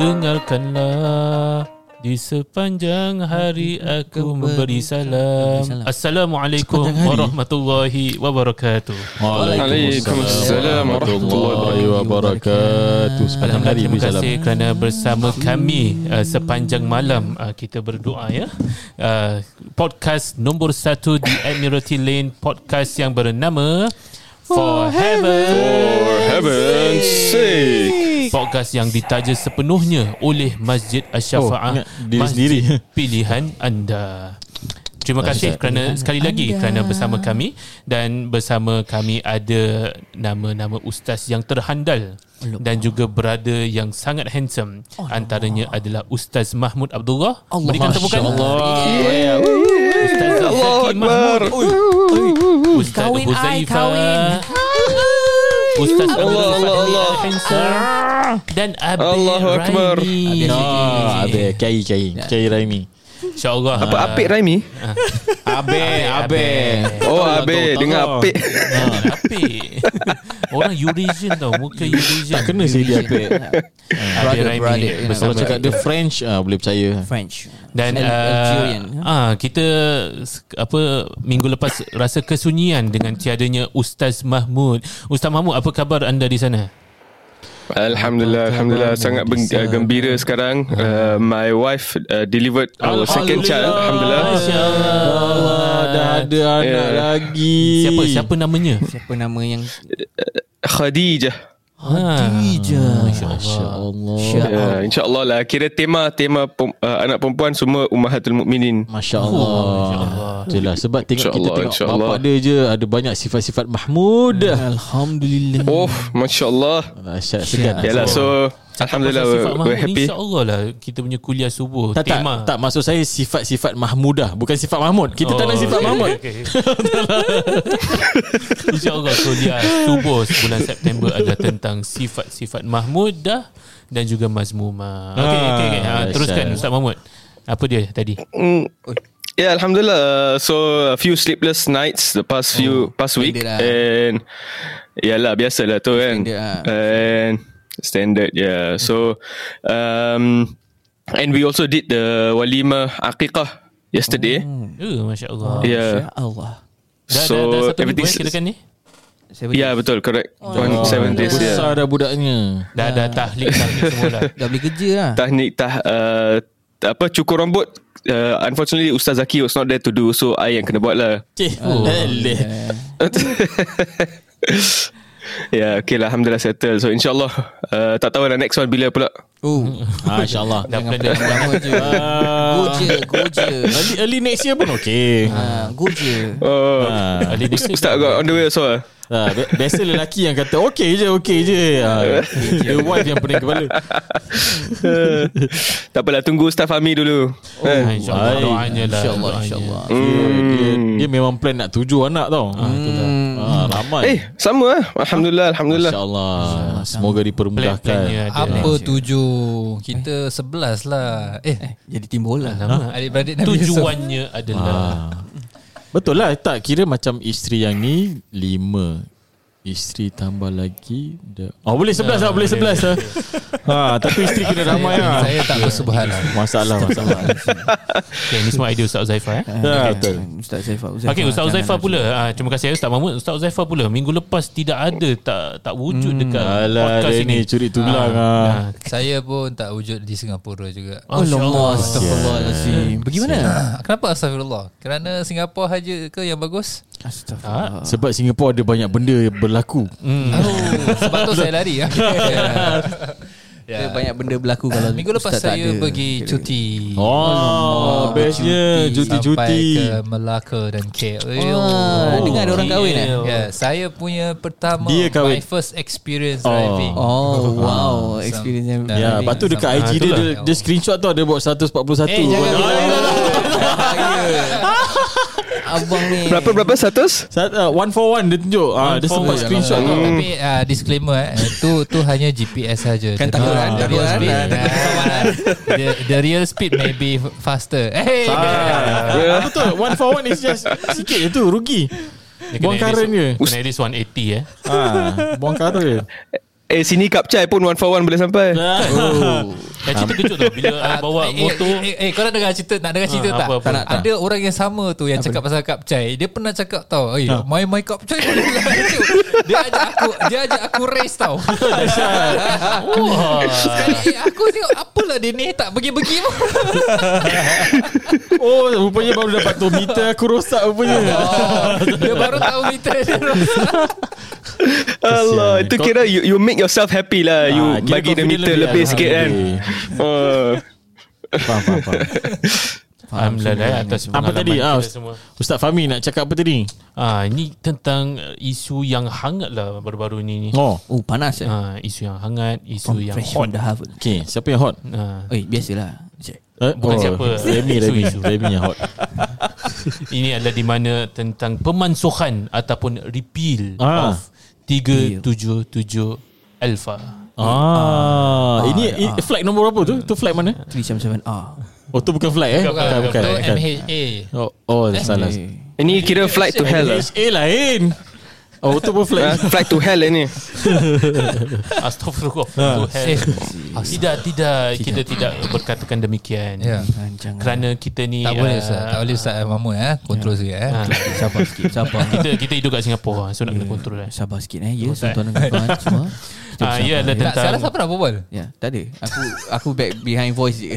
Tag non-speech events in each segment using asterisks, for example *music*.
dengarkanlah di sepanjang hari aku memberi salam. Assalamualaikum warahmatullahi wabarakatuh. Waalaikumsalam warahmatullahi wabarakatuh. Sepanjang hari Terima kasih kerana bersama kami uh, sepanjang malam uh, kita berdoa ya. Uh, podcast nombor satu di Admiralty Lane podcast yang bernama For Heaven. For heaven's sake. Podcast yang ditaja sepenuhnya oleh Masjid Asy-Syafa'ah. Oh, Masjid sendiri. *laughs* pilihan anda. Terima kasih kerana sekali lagi kerana bersama kami dan bersama kami ada nama-nama ustaz yang terhandal dan juga berada yang sangat handsome. Antaranya adalah Ustaz Mahmud Abdullah. Berikan tepukan. Allah. Ustaz Zaki Mahmud. Ustaz Kawin, ai, Huzaifah. Ustaz Allah, Abdul Allah, Allah. Al-Hansan dan Abi Allahu Akbar. Raimi. Ah, abe, kiai kiai, kiai Raimi. InsyaAllah. Apa ah, apik Raimi? Abe, abe. Oh abe dengan tahu. apik. Ah, apik. *laughs* Orang Eurasian tau. Muka Eurasian. Tak kena sih dia. Abi Brother, Raimi Kalau cakap dia French, ah, boleh percaya. French dan Al- Algerian uh, ah kita apa minggu lepas rasa kesunyian dengan tiadanya Ustaz Mahmud. Ustaz Mahmud apa khabar anda di sana? Alhamdulillah, alhamdulillah sangat uh, gembira sekarang. Uh, my wife uh, delivered our second child. Alhamdulillah. Allah, dah ada anak Yeah. lagi. Siapa siapa namanya? Siapa nama yang Khadijah. Khadijah. Masya Allah. Ya, InsyaAllah lah. Kira tema tema pem- uh, anak perempuan semua Ummahatul Mukminin. Masya Allah. Itulah sebab tengok kita tengok bapak dia je ada banyak sifat-sifat Mahmud. Alhamdulillah Oh, Masya Allah. Dahsyat segan. Yalah, so Alhamdulillah Pasal sifat we're Mahmud happy. InsyaAllah lah kita punya kuliah subuh tak, tak, tema. tak maksud saya sifat-sifat Mahmudah bukan sifat Mahmud kita tak nak sifat okay, Mahmud okay, okay. InsyaAllah kuliah subuh bulan September adalah tentang sifat-sifat Mahmud dah dan juga Mazmumah. Okey, Ah, okey, okay. Ha, teruskan dahsyat. Ustaz Mahmud. Apa dia tadi? Mm. Yeah, Alhamdulillah. So a few sleepless nights the past few past week, lah. and yalah biasalah tu kan. Lah. And standard, yeah. So um, and we also did the walima aqiqah yesterday. Ya, masya-Allah. Yeah. Ya Allah Dah, so dah, dah satu minggu everything's- eh, kirakan ni? Seven Yeah, betul, correct. One seven days. Yeah. besar dah budaknya Dah dah tahlik tahlik semua. *laughs* Dah boleh kerja lah Tahnik tah uh, apa cukur rambut. Uh, unfortunately Ustaz Zaki was not there to do so I yang kena buat lah. Cih, Oh. leleh. *laughs* Ya, yeah, okay lah. Alhamdulillah settle. So insyaAllah uh, tak tahu lah next one bila pula. Oh *laughs* Ah, InsyaAllah Dah Jangan plan dah. lama je Go je Go je early, early next year pun okay ha, Go je Oh, Ah. Ali Dixon. Ustaz got on the way also lah. Ah, bi- biasa lelaki yang kata okay je, okay je. Ah, *laughs* the wife yang pening kepala. *laughs* tak apalah tunggu Ustaz Fahmi dulu. Oh, Ah, InsyaAllah doanya lah. InsyaAllah. InsyaAllah Dia, dia, dia memang plan nak tujuh anak tau. Ah, itulah. Ah, ramai. Eh, sama lah. Alhamdulillah, Alhamdulillah. InsyaAllah. Semoga dipermudahkan. Apa tujuh Kita sebelas lah Eh Jadi tim bola Lama. Adik-beradik Nabi Yusuf Tujuannya adalah Ah. Betul lah Tak kira macam isteri yang ni Lima Isteri tambah lagi dah. Oh boleh sebelas lah Boleh sebelas lah ha, Tapi isteri kena ramai lah Saya tak bersubhanallah Masalah Masalah Okay, ni semua idea Ustaz Uzaifah eh. Ya, betul. Ustaz Zaifah Zaifah, Okey Ustaz jangan Uzaifah nafsu. pula. Ah terima kasih Ustaz Mahmud. Ustaz Uzaifah pula minggu lepas tidak ada tak tak wujud dekat Alah podcast ini. ni curi tulang ah. Ah, Saya pun tak wujud di Singapura juga Masya-Allah. Astagfirullahalazim Pergi mana? Kenapa astagfirullah Kerana Singapura haja ke yang bagus Astagfirullah Sebab Singapura ada banyak benda yang berlaku Hmm. *laughs* Oh Sebab tu saya lari ya. *laughs* Ada banyak benda berlaku kalau Minggu lepas Ustaz saya ada. pergi cuti Oh, bestnya Sampai cuti-cuti. ke Melaka dan KL Ah, dengar ada orang kahwin eh? Ya, saya punya pertama Dia kahwin. my first experience Oh. driving. Oh wow Experience yang Ya, lepas tu dekat IG dia, dia, dia screenshot tu ada buat 141. Eh, jangan Abang ni Berapa berapa status? Sat, uh, one for one dia tunjuk. Ah, dia for sempat one. screenshot tu. Tapi uh, disclaimer eh, tu tu hanya GPS saja. Kan takut the- kan, the takut real kan, speed, ah, ah, the, the real speed may be faster. Hey. Ah, betul. One for one is just sikit je tu rugi. Dia Buang kena at karen least- je. Kena at least 180 eh. Ah, buang je. Eh sini kapcai pun one for one boleh sampai. *laughs* Oh. Eh, cerita kejut tau. Bila I bawa eh, motor. Eh, eh, eh kau nak dengar cerita? Nak dengar cerita Ah, tak? apa, apa. Tak nak, Ada orang yang sama tu Yang cakap pasal kapcai Dia pernah cakap tau Eh my my kapcai boleh *laughs* laju Dia ajak aku Dia ajak aku race tau. *laughs* Wah Sekali eh, aku tengok Apalah dia ni? Tak pergi-pergi pun. Oh rupanya baru dapat tu Meter aku rosak rupanya. Oh, Dia baru tahu meter dia rosak. Allah, itu kira you, you make yourself happy lah. You Ah, kira bagi the meter lebih lebih, lah. sikit kan. Oh. Faham faham faham Alhamdulillah eh, atas Apa tadi ah, semua. Ustaz Fahmi nak cakap apa tadi Ah, ini tentang uh, isu yang hangat lah baru-baru ni. ni. Oh Oh panas eh Ah, isu yang hangat, isu From yang fresh hot. from Okay siapa yang hot Ah, Eh biasalah. Eh, Bukan siapa. Remy Remy. Remy yang hot *laughs* ini adalah di mana tentang pemansuhan ataupun repeal Ah. of 377 Alpha. Ah, ini i- flight nombor berapa tu? Tu flight mana? 377R Oh tu bukan flight eh? Bukan, Bukan, bukan. Tu bukan. MHA Oh, oh salah. Eh, Ini kira flight to hell lah. HA lain. Oh tu pun Ah, flight. *laughs* flight to hell ini. *laughs* Astagfirullah. Ah. Tuhan. Tidak, tidak. Kita tidak berkatakan demikian. Ya Jangan Kerana kita ni Tak boleh ah, Ustaz Tak boleh Ustaz Mamun eh Kontrol sikit eh ah, Sabar sikit Sabar kita kita hidup kat Singapura so nak kena kontrol eh. Sabar sikit eh Ya tuan-tuan dan semua Kita *laughs* Ah, ya, ada ya. Tak tentang sekarang siapa nak berbual Ya tak ada Aku aku back behind voice je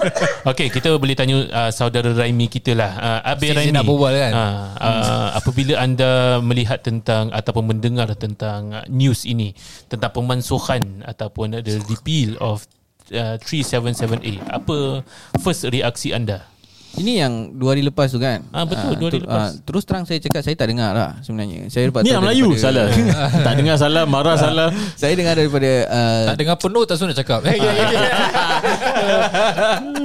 *laughs* Okey, kita boleh tanya uh, saudara Raimi kita lah. Uh, Abi Since Raimi. nak berbual kan? Uh, uh, apabila anda melihat tentang ataupun mendengar tentang uh, news ini tentang pemansuhan ataupun the repeal of uh, 377A, apa first reaksi anda? Ini yang dua hari lepas tu kan Ah, betul, dua hari tu- lepas. ah, Terus terang saya cakap Saya tak dengar lah sebenarnya Saya dapat Ni yang Melayu salah. *laughs* tak dengar salah, marah salah. *laughs* Saya dengar daripada uh, Tak dengar penuh Tak suruh nak cakap Eh, *laughs*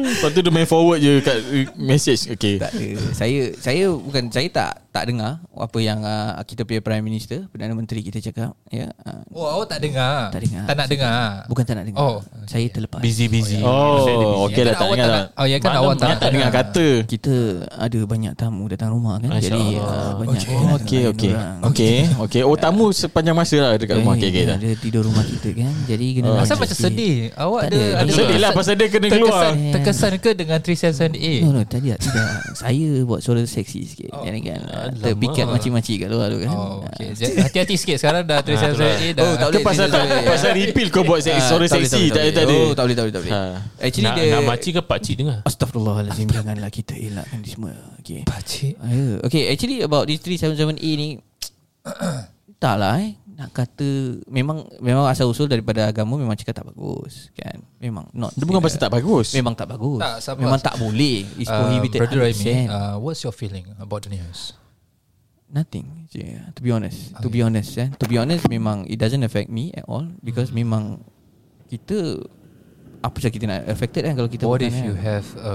Lepas tu dia main forward je kat uh, message. Okay. tak. Saya saya bukan saya tak tak dengar apa yang uh, kita punya prime minister perdana menteri kita cakap ya uh, Oh awak tak dengar Tak dengar. Tak nak dengar bukan tak nak dengar Oh, saya terlepas Busy-busy. Oh, okey dah kan tak awak dengar tak lah. Oh yang kan awak tak Tak, tak dengar kata. kita ada banyak tamu datang rumah kan Masya jadi uh, banyak Oh, okey okey. Okey, okey. Oh tamu sepanjang masa lah dekat rumah. Okey okey dah. Dia tidur rumah kita kan Jadi kena Oh, Asal ajak macam sedih Awak Tak ada, Sedih lah pasal dia kena keluar. terkesan, ke dengan 377A No no tadi tak tidak Saya buat suara seksi sikit oh. Jadi kan uh, Terpikat macam-macam kat luar tu kan Oh, okay. Jadi, Hati-hati sikit sekarang dah 377A dah. Oh, tak boleh pasal tak boleh. pasal repeal kau buat Ah, suara boleh, seksi tak tak boleh, tak. Oh boleh tak boleh tak boleh Ha. Actually Nak, dia nak makcik ke pakcik dengar? Astaghfirullahalazim Janganlah kita elakkan ni semua Okay Pakcik. uh, Okay actually about this 377A ni *tsk* Tak lah eh nak kata memang memang asal usul daripada agama memang cakap tak bagus kan memang not Dia bukan pasal tak bagus. memang tak bagus Tak, sabar. memang tak boleh it's Uh, prohibited Brother 100%. Raimi, uh, what's your feeling about the news? Nothing yeah, To be honest To be honest eh. To be honest Memang it doesn't affect me At all Because memang Kita Apa sahaja kita nak Affected kan Kalau kita What bukan, if kan? you have a,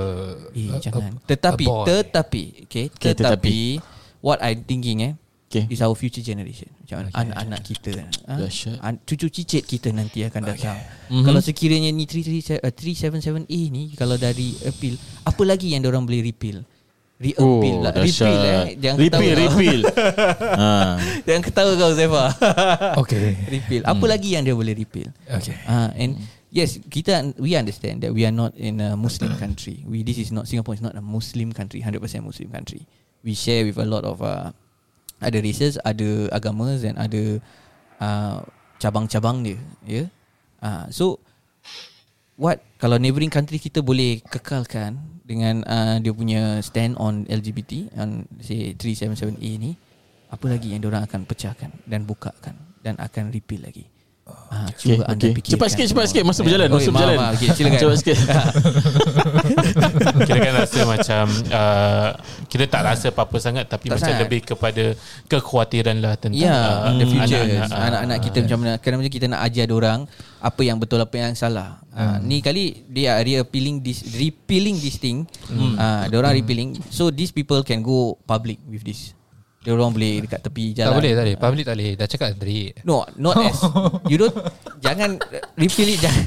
Eh a, jangan a, Tetapi a boy? Tetapi Okay Okay, Tetapi What I'm thinking eh Okay. Is our future generation Macam Okay. anak-anak kita ha? An- Cucu cicit kita nanti akan datang Mhm. Kalau sekiranya ni 337 uh, 377A ni Kalau dari appeal Apa lagi yang orang boleh repeal Re-appeal Oh, lah dahsyat. Repeal eh Jangan Repeal, ketawa kau. repeal. *laughs* ha. Jangan ketawa kau Zefa *laughs* Okay. Repeal Apa lagi yang dia boleh repeal Okay. uh, And Yes, kita we understand that we are not in a Muslim *coughs* country. We this is not Singapore is not a Muslim country, 100% Muslim country. We share with a lot of uh, ada races, ada agamas dan ada uh, cabang-cabang dia, ya. Yeah? Uh, so what kalau neighbouring country kita boleh kekalkan dengan uh, dia punya stand on LGBT on say 377A ni, apa lagi yang orang akan pecahkan dan bukakan dan akan repeal lagi. Ah, Okay, cuba anda okay. fikirkan Cepat sikit, cepat sikit. Masa Ya. berjalan, masa berjalan. maaf. Okey, *laughs* silakan. Cepat sikit. *laughs* Kita kan rasa macam uh, kita tak rasa apa-apa sangat tapi Tak macam sangat. lebih kepada kekhawatiran lah tentang Ya, uh, the future anak-anak, uh, anak-anak kita macam mana kadang macam kita nak ajar orang apa yang betul apa yang salah. Uh, ni kali dia dia appealing this repealing this thing. Hmm. Uh, dia orang repealing. So these people can go public with this. Dia orang boleh dekat tepi Tak jalan. boleh, tak boleh. Public tak boleh. Dah cakap tadi. No, not as *laughs* you don't jangan repeal it jangan.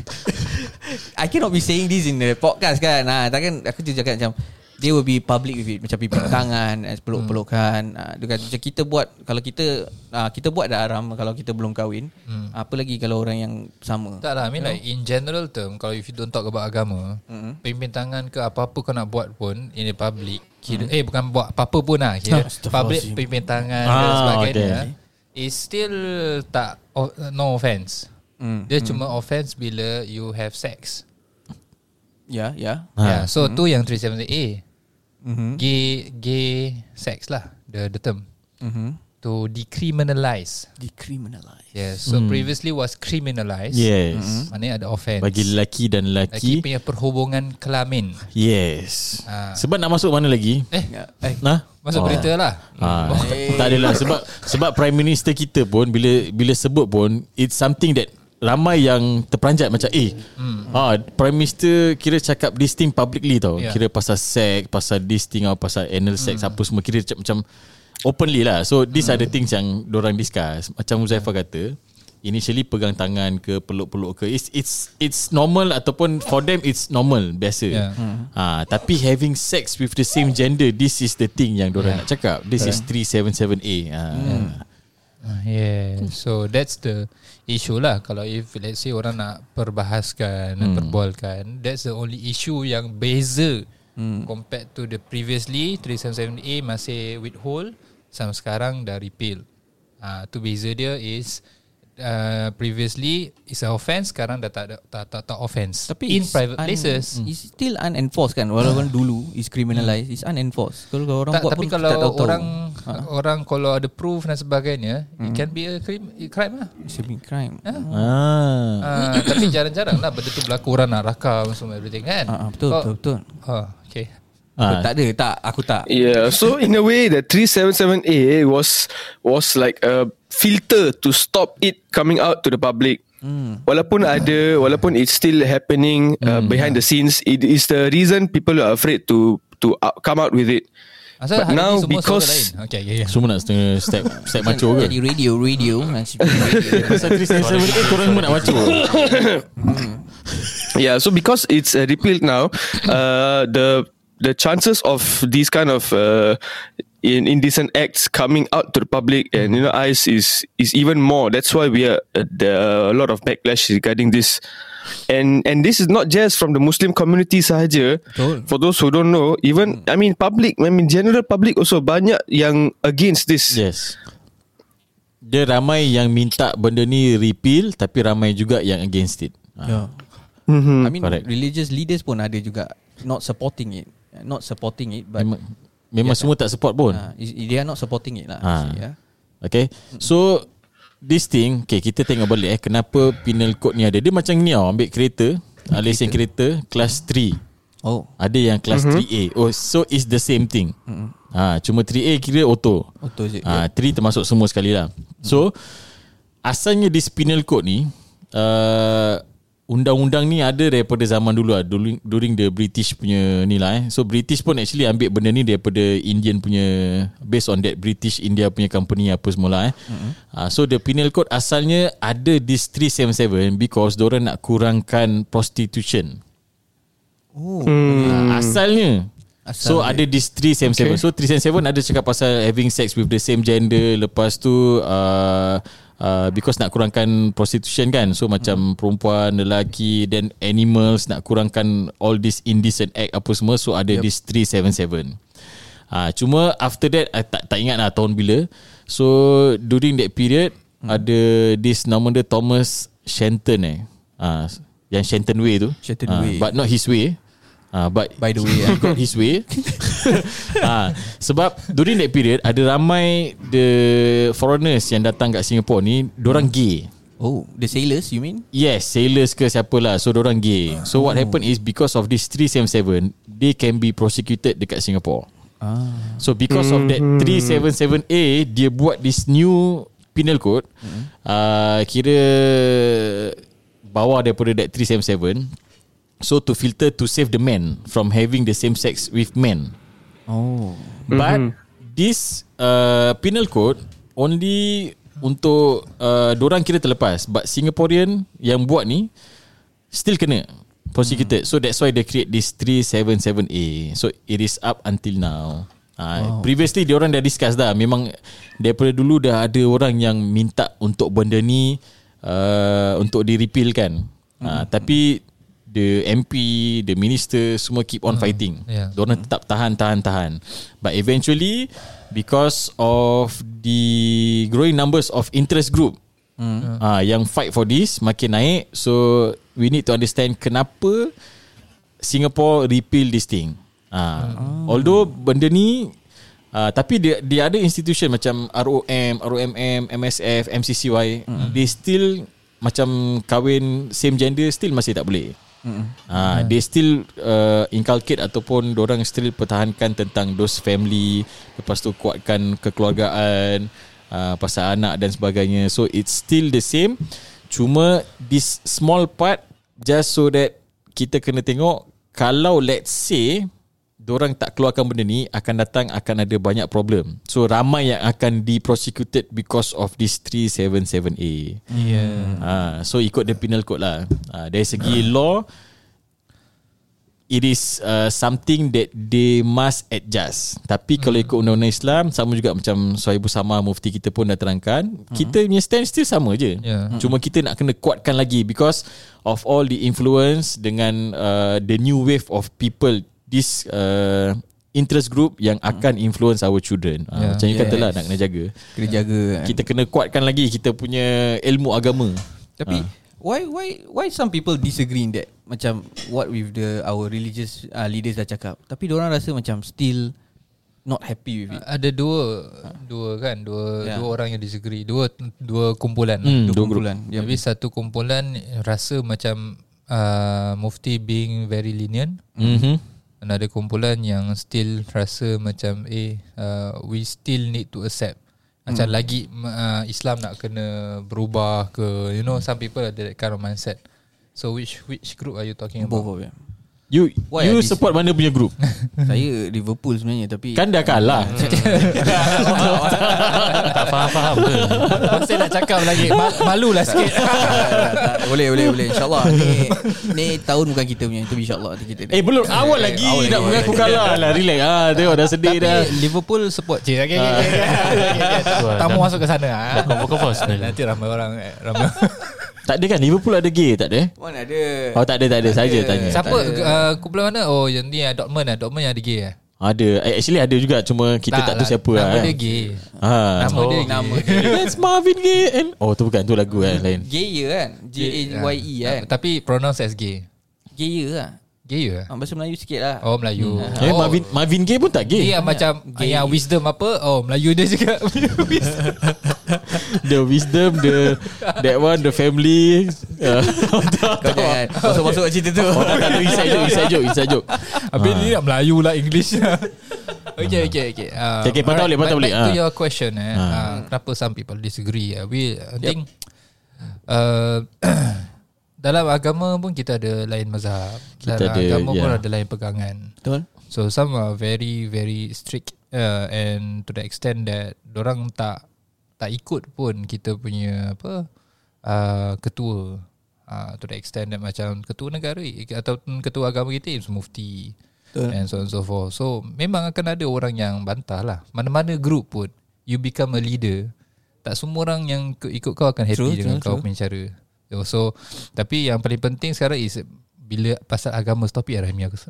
I cannot be saying this in the podcast kan. Ha, takkan aku cakap macam They will be public with it. Macam pipi *coughs* tangan eh, Peluk-pelukan. Uh, Dia kata macam kita buat Kalau kita uh, Kita buat dah haram Kalau kita belum kahwin Hmm. Apa lagi kalau orang yang sama? Tak lah I mean like In general term Kalau if you don't talk about agama mm-hmm. Pimpin tangan ke Apa-apa kau nak buat pun In the public kira, Eh bukan buat apa-apa pun lah kira, *laughs* Public pimpin tangan Dan Ah, sebagainya okay. Is still Tak oh, No offense Mm, Dia cuma offense Bila you have sex. Ya ya. Ha. Yeah, so tu yang 370A. Mm-hmm. Gay gay sex lah the the term Mm-hmm. to decriminalize. Decriminalize Yeah, so previously was criminalized. Yes Maknanya ada offense. Bagi lelaki dan lelaki lelaki punya perhubungan kelamin. Yes Ah. Sebab nak masuk mana lagi Eh, eh, Nah masuk Oh. berita lah. Ha, *laughs* tak adalah sebab sebab prime minister kita pun bila bila sebut pun it's something that ramai yang terperanjat macam eh hmm. ha prime minister kira cakap this thing publicly tau. Yeah. kira pasal sex pasal this thing atau pasal anal sex apa semua. Kira macam, macam openly lah. So these are the things yang orang discuss. Macam Muzaifah kata initially pegang tangan ke peluk-peluk ke it's it's it's normal ataupun for them it's normal biasa. Yeah. ha tapi having sex with the same gender this is the thing yang orang Yeah. nak cakap. This is 377A ha Ah, Yeah, so that's the issue lah. Kalau if let's say orang nak perbahaskan, nak perbualkan, that's the only issue yang beza compared to the previously 377A masih withhold, sama sekarang dah repeal. Ah, tu beza dia is uh, previously is a offence, sekarang dah tak ada- tak tak, tak offence. Tapi in private un- places. It's still unenforced kan Walaupun dulu Is criminalized It's unenforced Kalau kalau orang Tak, buat tapi pun kalau tak tahu-tahu. orang ha. orang kalau ada proof dan sebagainya, it can be a crime, a crime lah. It's a big crime Ah. ah Ah, tapi jarang-jarang lah benda tu berlaku orang nak rakam semua everything kan. Ah, ah, Betul Kau- betul betul Ah, okay. Ah. Tak ada tak Aku tak Yeah, so in a way, the 377A was was like a filter to stop it coming out to the public. Walaupun ada, walaupun it's still happening uh, behind the scenes, it is the reason people are afraid to to out, come out with it. Asal But now semua because- lain. Okay, yeah, yeah. semua nak setengah step step macho ke Jadi radio Radio *laughs* pasal 377A korang semua nak macho Yeah, so because it's uh, repealed now, uh, the the chances of these kind of uh, in indecent acts coming out to the public and you know eyes is is even more. That's why we are uh, there are a lot of backlash regarding this. And and this is not just from the Muslim community sahaja. Betul. For those who don't know, even I mean public, I mean general public also banyak yang against this. yes dia ramai yang minta benda ni repeal tapi ramai juga yang against it Ah. yeah. Mhm. I mean Correct. religious leaders pun ada juga Not supporting it Not supporting it But memang, memang Yes, semua tak support pun? Uh, They are not supporting it lah Ha. yeah. Okay. So This thing Okay kita tengok balik eh Kenapa penal code ni ada. Dia macam ni tau Ambil kereta uh, Lesen kereta. Kelas 3 Oh. Ada yang kelas 3A Oh so it's the same thing. Ha, Cuma 3A kira auto. Auto je ha, 3 termasuk semua sekali lah. So Asalnya this penal code ni uh, Undang-undang ni ada daripada zaman dulu lah. During, during the British punya ni lah eh. So British pun actually ambil benda ni daripada Indian punya Based on that British India punya company apa semula eh. Mm-hmm. uh, So the penal code asalnya ada this 377 Because diorang nak kurangkan prostitution. Oh. Hmm. Asalnya. So ada this 377 okay. So 377 ada cakap pasal Having sex with the same gender. Lepas tu uh, uh, Because nak kurangkan prostitution kan. So macam perempuan Lelaki Then animals Nak kurangkan All this indecent act Apa semua. So ada yep. this 377 uh, Cuma after that I tak, tak ingat lah tahun bila. So during that period hmm. Ada this nama dia Thomas Shenton eh. Uh, Yang Shenton Way tu. Shenton Ah, Way. But not his way Uh, but By the way, he got his way. Ha, *laughs* Sebab During that period Ada ramai The foreigners Yang datang kat Singapore ni Diorang gay. Oh The sailors you mean? Yes Sailors ke siapalah So diorang gay. So what happened is Because of this 377 They can be prosecuted Dekat Singapore. Ah. So because of that 377A Dia buat this new Penal code. Uh, Kira Bawah daripada that 377 So to filter To save the men From having the same sex With men Oh But This uh, Penal code Only Untuk uh, Diorang kira terlepas But Singaporean Yang buat ni Still kena prosecuted. So that's why they create this 377A. So it is up until now. Uh, wow. Previously dia orang dah discuss dah Memang Daripada dulu dah ada orang yang Minta untuk benda ni uh, Untuk di repeal kan hmm. uh, Tapi The MP The minister Semua keep on hmm. fighting yeah. Diorang tetap tahan tahan tahan But eventually Because of The Growing numbers of interest group hmm. uh, Yang fight for this Makin naik So We need to understand Kenapa Singapore repeal this thing Ha. Oh. Although benda ni uh, tapi dia dia ada institution macam ROM, ROMM, MSF, MCCY, mm. they still macam kahwin same gender still masih tak boleh. Mm. Uh, they still uh, inculcate ataupun orang still pertahankan tentang those family, lepas tu kuatkan kekeluargaan, uh, pasal anak dan sebagainya. So it's still the same. Cuma this small part just so that kita kena tengok kalau let's say orang tak keluarkan benda ni akan datang akan ada banyak problem. So ramai yang akan diprosecuted because of this 377A. Yeah. Ha, so ikut the penal code lah. Ha, dari segi law it is uh, something that they must adjust. Tapi hmm. kalau ikut undang-undang Islam sama juga macam Suhaibul Sama mufti kita pun dah terangkan, hmm. kita punya stand still sama je. Yeah. Cuma kita nak kena kuatkan lagi because of all the influence dengan uh, the new wave of people this uh, interest group yang akan influence our children. Uh, yeah. Macam you yes. katalah nak kena jaga. Kena jaga. Kan. Kita kena kuatkan lagi kita punya ilmu agama. Tapi uh. why why why some people disagree in that? Macam what with the our religious uh, leaders dah cakap. Tapi orang rasa macam still not happy with it. Ada dua dua kan, dua yeah. dua orang yang disagree. Dua dua kumpulan. Hmm, dua kumpulan. Tapi yeah. satu kumpulan rasa macam uh, mufti being very lenient. Mhm another kumpulan yang still rasa macam eh uh, we still need to accept. Macam hmm. lagi uh, Islam nak kena berubah ke you know some people ada that kind of mindset. So which which group are you talking about? both of them You Why you support mana punya group? *laughs* Saya Liverpool sebenarnya tapi kan dah kalah. *laughs* tak faham-faham ke? Masih nak cakap lagi malulah sikit. boleh boleh boleh insyaallah ni ni tahun bukan kita punya itu insyaallah kita. Eh belum awal lagi awal nak mengaku kalah lah relax ah tengok dah sedih tapi dah. Liverpool support je. Okay, okay, okay. Tamu masuk ke sana ah. Kau Nanti ramai orang eh, ramai tak ada kan Liverpool ada gay tak ada? Mana ada. Oh tak ada tak ada saja tanya. Siapa uh, kumpulan mana? Oh yang ni uh, Dortmund ah. Dortmund yang ada gay ah. Ada eh, Actually ada juga Cuma kita tak, tak tahu lah. siapa Nama lah, dia gay ha. Nama oh, dia Nama dia That's Marvin Gaye and Oh tu bukan Tu lagu kan lain Gaye kan G-A-Y-E kan Tapi pronounce as gay Gaye lah Gay ke? Ah, bahasa Melayu sikit lah Oh Melayu hmm. eh, oh. Marvin, Marvin Gaye pun tak gay Dia macam gay. Yang wisdom apa Oh Melayu dia juga *laughs* The wisdom The That one The family uh, *laughs* Kau jangan Masuk-masuk cerita tu Oh tak tak Inside joke Inside joke Inside joke Habis ni nak Melayu lah English *laughs* Okay okay okay uh, Okay, okay patah boleh Patah boleh Back to your question eh. Uh, kenapa some people disagree uh, We I think uh, *clears throat* dalam agama pun kita ada lain mazhab. Dalam ada, agama yeah. pun ada lain pegangan. Betul. So some are very very strict uh, and to the extent that orang tak tak ikut pun kita punya apa uh, ketua uh, to the extent that macam ketua negara atau ketua agama kita is mufti Betul. and so on so forth. So memang akan ada orang yang bantah lah. Mana-mana group pun you become a leader tak semua orang yang ikut kau akan happy true, dengan true, kau true. punya cara. So, so tapi yang paling penting sekarang is bila pasal agama stop it Rahmi aku. *laughs*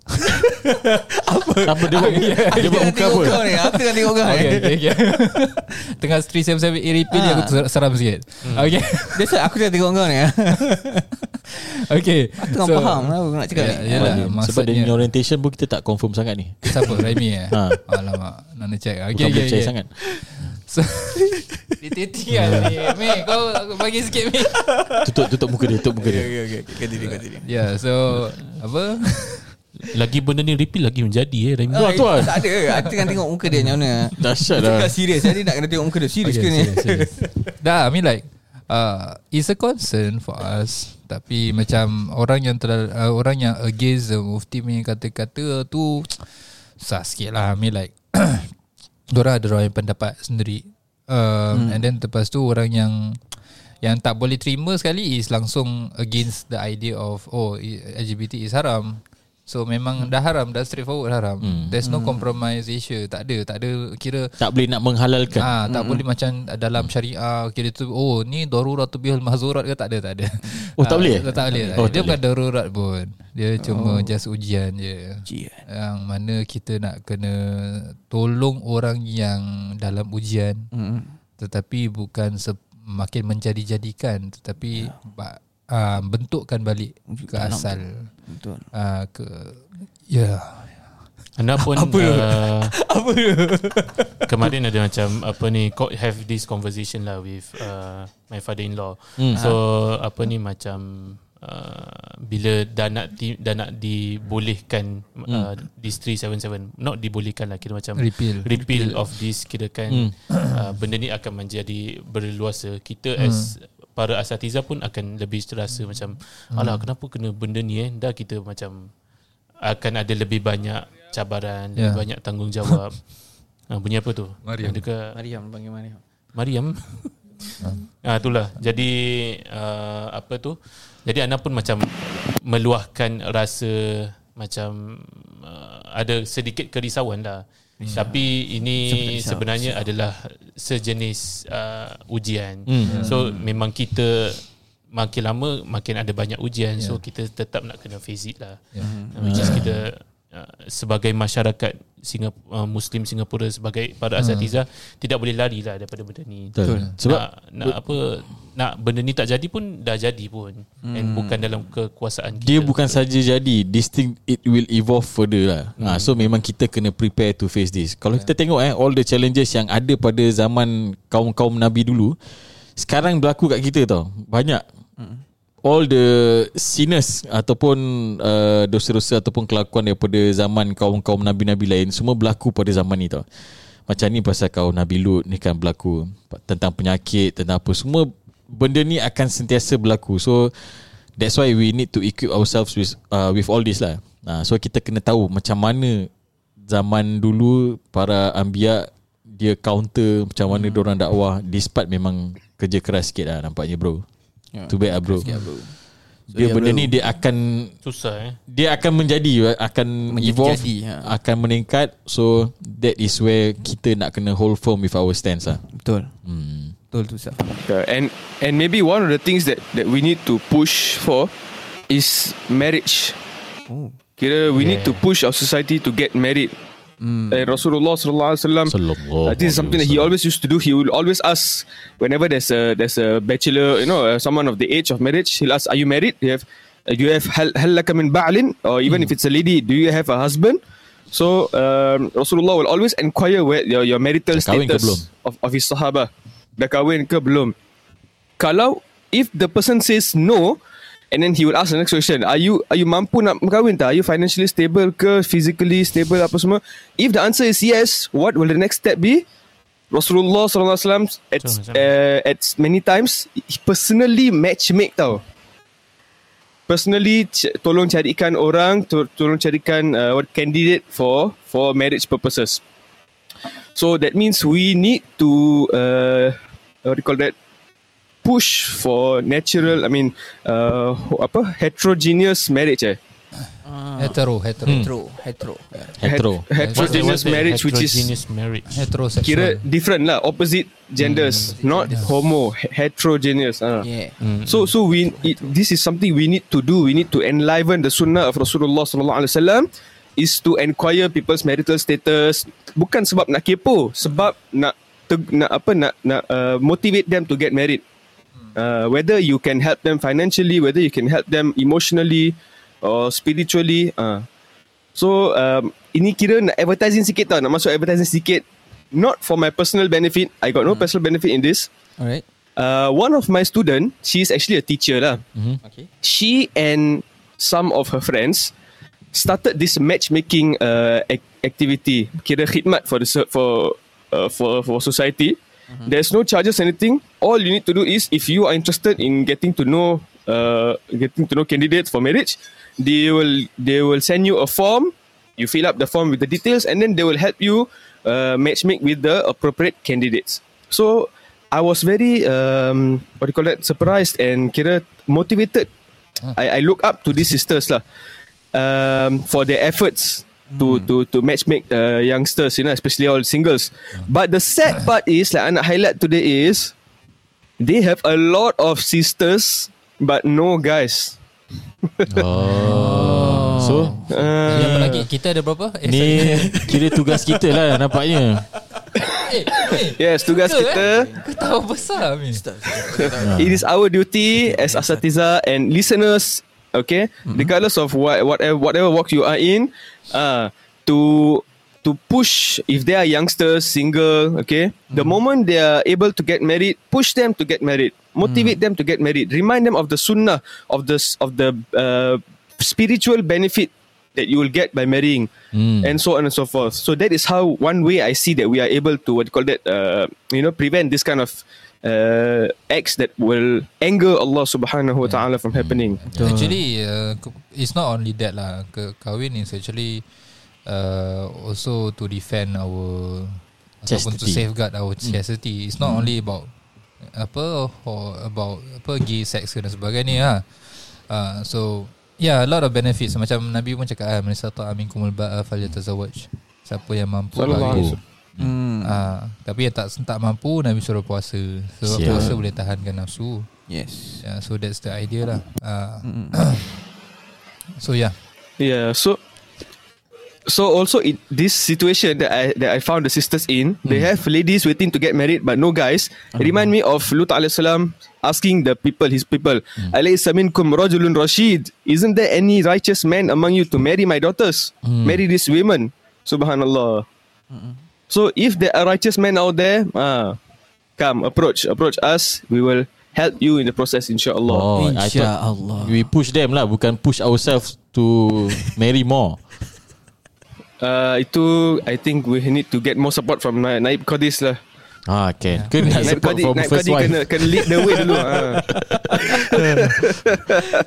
apa? Apa dia buat? Dia buat muka apa? Kau ni, aku tengah tengok kau. Okay, okay. *laughs* Tengah 377 repeat ni aku seram sikit. Hmm. Okay. Biasa aku tengah tengok kau ni. *laughs* okay. Aku tengah so, faham lah aku nak cakap yeah, ni. Yalah, Sebab dia orientation pun kita tak confirm sangat ni. Siapa? Rahmi eh? Ha. Alamak. Nak check. Bukan okay, okay. sangat. So, *laughs* dia titi lah ni Mei kau bagi sikit Mei Tutup tutup muka dia Tutup muka dia okay, okay, okay. Continue, continue. Ya yeah, so Apa lagi benda ni repeal lagi menjadi eh Remy. Oh, tuan. Tak ada. Aku tengah tengok muka dia macam mana. Dahsyat dah. Tengah serius. Jadi nak kena tengok muka dia. Serius okay, ke ni? Dah, I mean like uh, it's a concern for us. Tapi macam orang yang ter, uh, orang yang against the mufti punya kata-kata tu *tsk* sah sikit lah. I mean like *clears throat* Diorang ada orang yang pendapat sendiri um, hmm. And then lepas tu orang yang Yang tak boleh terima sekali is langsung against the idea of oh LGBT is haram. So memang dah haram, dah straightforward haram. Hmm. There's no compromise issue. Tak ada, tak ada kira Tak boleh nak menghalalkan. Ah, tak boleh macam dalam syariah kira tu oh ni darurat tu bihal mahzurat ke tak ada tak ada. Oh, tak boleh? Tak, tak boleh. Oh, dia tak bukan darurat pun. Dia cuma just ujian je. Ujian. Yang mana kita nak kena tolong orang yang dalam ujian Mm. tetapi bukan se- makin menjadi-jadikan tetapi ba- ah, bentukkan balik ke asal Betul. ah, ke ya Anak *laughs* pun apa uh, apa kemarin ada macam apa ni have this conversation lah with uh, my father-in-law. Hmm. So apa ni macam uh, bila dah nak di, dah nak dibolehkan uh, this 377 not dibolehkan lah kira macam Repeal. repeal of this kira kan Hmm. uh, benda ni akan menjadi berluasa kita as para asatiza pun akan lebih terasa macam alah kenapa kena benda ni eh? Dah kita macam akan ada lebih banyak cabaran Ya. lebih banyak tanggungjawab. Ha, *laughs* bunyi apa tu? Mariam. adakah Mariam panggil Mariam. Mariam ah itulah. Jadi uh, apa tu? Jadi Ana pun macam meluahkan rasa macam uh, ada sedikit kerisauan lah Ya. tapi ini Risau, sebenarnya adalah sejenis uh, ujian. Hmm. so memang kita makin lama makin ada banyak ujian. So kita tetap nak kena face it lah. Yeah. which is kita uh, sebagai masyarakat Singapura, uh, Muslim Singapura sebagai para asatiza tidak boleh lari lah daripada benda ni. Betul. Sebab nak, nak apa nak benda ni tak jadi pun dah jadi pun. Hmm. and bukan dalam kekuasaan kita. dia bukan saja jadi this thing it will evolve further lah. Hmm. ha, so memang kita kena prepare to face this. Kalau kita tengok eh all the challenges yang ada pada zaman kaum-kaum nabi dulu sekarang berlaku kat kita tau. Banyak all the sinners ataupun uh, dosa-dosa ataupun kelakuan daripada zaman kaum-kaum nabi-nabi lain semua berlaku pada zaman ni tau macam ni pasal kaum Nabi Lut ni kan berlaku tentang penyakit tentang apa semua benda ni akan sentiasa berlaku so That's why we need to equip ourselves with uh, with all this lah. Uh, so kita kena tahu macam mana zaman dulu para ambia dia counter macam mana hmm. orang dakwah despite memang kerja keras sikit lah nampaknya bro. Ya, Too bad lah bro. Sikit, bro. So, Dia ya, benda bro. ni dia akan susah eh dia akan menjadi akan Menjadi evolve jadi, ha. akan meningkat so that is where kita nak kena hold firm with our stance lah. Betul. Hmm. Betul tu sah. Yeah, and and maybe one of the things that that we need to push for is marriage. Oh. Kira we need Yeah. to push our society to get married. Hmm. And Rasulullah sallallahu alaihi wasallam uh, this is something that he always used to do. He will always ask whenever there's a there's a bachelor, you know, uh, someone of the age of marriage. He'll ask, "Are you married? Do you have uh, do you have hal min ba'lin? Or even if it's a lady, do you have a husband?" So um, Rasulullah will always inquire where your, your marital status of, of his sahaba. Dah kahwin ke belum? Kalau if the person says no, and then he will ask the next question, are you are you mampu nak kahwin tak? Are you financially stable ke physically stable apa semua? If the answer is yes, what will the next step be? Rasulullah wasallam at uh, at many times he personally matchmake tau. Personally c- tolong carikan orang, to- tolong carikan uh, candidate for for marriage purposes. So that means we need to uh, what do you call that? Push for natural. I mean, uh, apa heterogeneous marriage. Eh? hetero hetero Hetero. Hetero. Yeah. Hetero. Het- heterogeneous marriage, which is heterogeneous marriage heterosexual kira different lah, opposite genders, not homo, he- heterogeneous. Uh. Yeah. So so we it, this is something we need to do. We need to enliven the sunnah of Rasulullah sallallahu alaihi wasallam is to inquire people's marital status bukan sebab nak kepo, sebab nak teg- nak apa nak nak uh, motivate them to get married. Uh, whether you can help them financially, whether you can help them emotionally or spiritually. Uh. So um, ini kira nak advertising sikit tau, nak masuk advertising sikit. Not for my personal benefit. I got no personal benefit in this. Alright. Uh, one of my student, she's actually a teacher lah. Okay. She and some of her friends started this matchmaking uh, ac- activity. Kira khidmat for the for uh, for for society. There's no charges anything. All you need to do is if you are interested in getting to know uh, getting to know candidates for marriage, they will they will send you a form. You fill up the form with the details, and then they will help you uh, matchmake with the appropriate candidates. So I was very um, what do you call that surprised and kira motivated. I, I look up to these sisters lah um, for their efforts to to to match make uh, youngsters, you know, especially all singles. But the sad part is like anak highlight today is they have a lot of sisters but no guys. *laughs* Oh. So Uh, Yang apa lagi Kita ada berapa eh, ni *laughs* kira tugas kita lah nampaknya. *laughs* eh, eh, yes, tugas ke, kita. Kau tahu besar Amin It is our duty as asatiza and listeners, okay, regardless of what whatever whatever walk you are in, uh, to to push if they are youngsters, single, okay, the moment they are able to get married, push them to get married, motivate them to get married, remind them of the sunnah of the of the uh, spiritual benefit that you will get by marrying. And so on and so forth. So that is how one way I see that we are able to what you call that uh, you know prevent this kind of uh, acts that will anger Allah Subhanahu wa taala from happening. Actually uh, It's not only that lah. Kahwin is actually uh, Also to defend our Ataupun to safeguard our chastity. It's not only about Apa or About Apa gay sex dan sebagainya lah uh, So Yeah a lot of benefits. Macam Nabi pun cakap ah, Man istata aminkumul ba'a Falyatazawaj Siapa yang mampu kahwin Hmm. Ah, tapi yang tak tak mampu Nabi suruh puasa. Sebab Siap. puasa boleh tahankan nafsu. Yes. Yeah, so that's the idea lah. Ah. *coughs* so yeah. Yeah. So so also in this situation that I that I found the sisters in, they have ladies waiting to get married but no guys. Remind me of Lut alayhi salam asking the people, his people, Alaysa minkum rajulun rashid. Isn't there any righteous man among you to marry my daughters? Marry these women. Subhanallah. So if there are righteous men out there, ah, come approach approach us. We will help you in the process, inshallah. Oh, I thought InsyaAllah. we push them lah, bukan push ourselves to *laughs* marry more. Uh, itu I think we need to get more support from Na- Naib Qadis lah. Ah, can. Kena nak Naib support Qadis, from Naib first Qadis wife. kena, kena lead the way dulu. ha.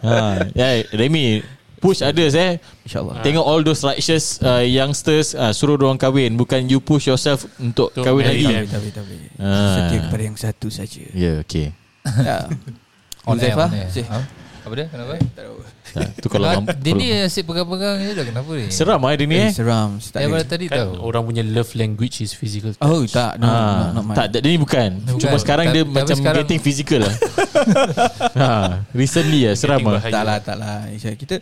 *laughs* ha, yeah, Remy, push others eh. InsyaAllah. Tengok all those righteous uh, youngsters uh, suruh orang kahwin bukan you push yourself untuk Untuk kahwin lagi. them. Tapi tapi. Ah. Setia kepada yang satu saja. Ya, yeah, okay. *laughs* Ya. On air, on. Ha? Apa dia? Kenapa? Ha, tu kalau Ah, mam- dia ni kalau- asyik pegang-pegang je dah kenapa ni? seram ah dia ni Eh, eh. seram. Tak ada. tadi Kan tahu. orang punya love language is physical touch. Oh tak no, Ah, not, not mine. tak, dia ni bukan. Bukan. Cuma sekarang dia tapi macam sekarang- getting physical lah. ha, *laughs* recently lah, seram Getting lah. bahaya. Tak lah tak lah Aisyah, Kita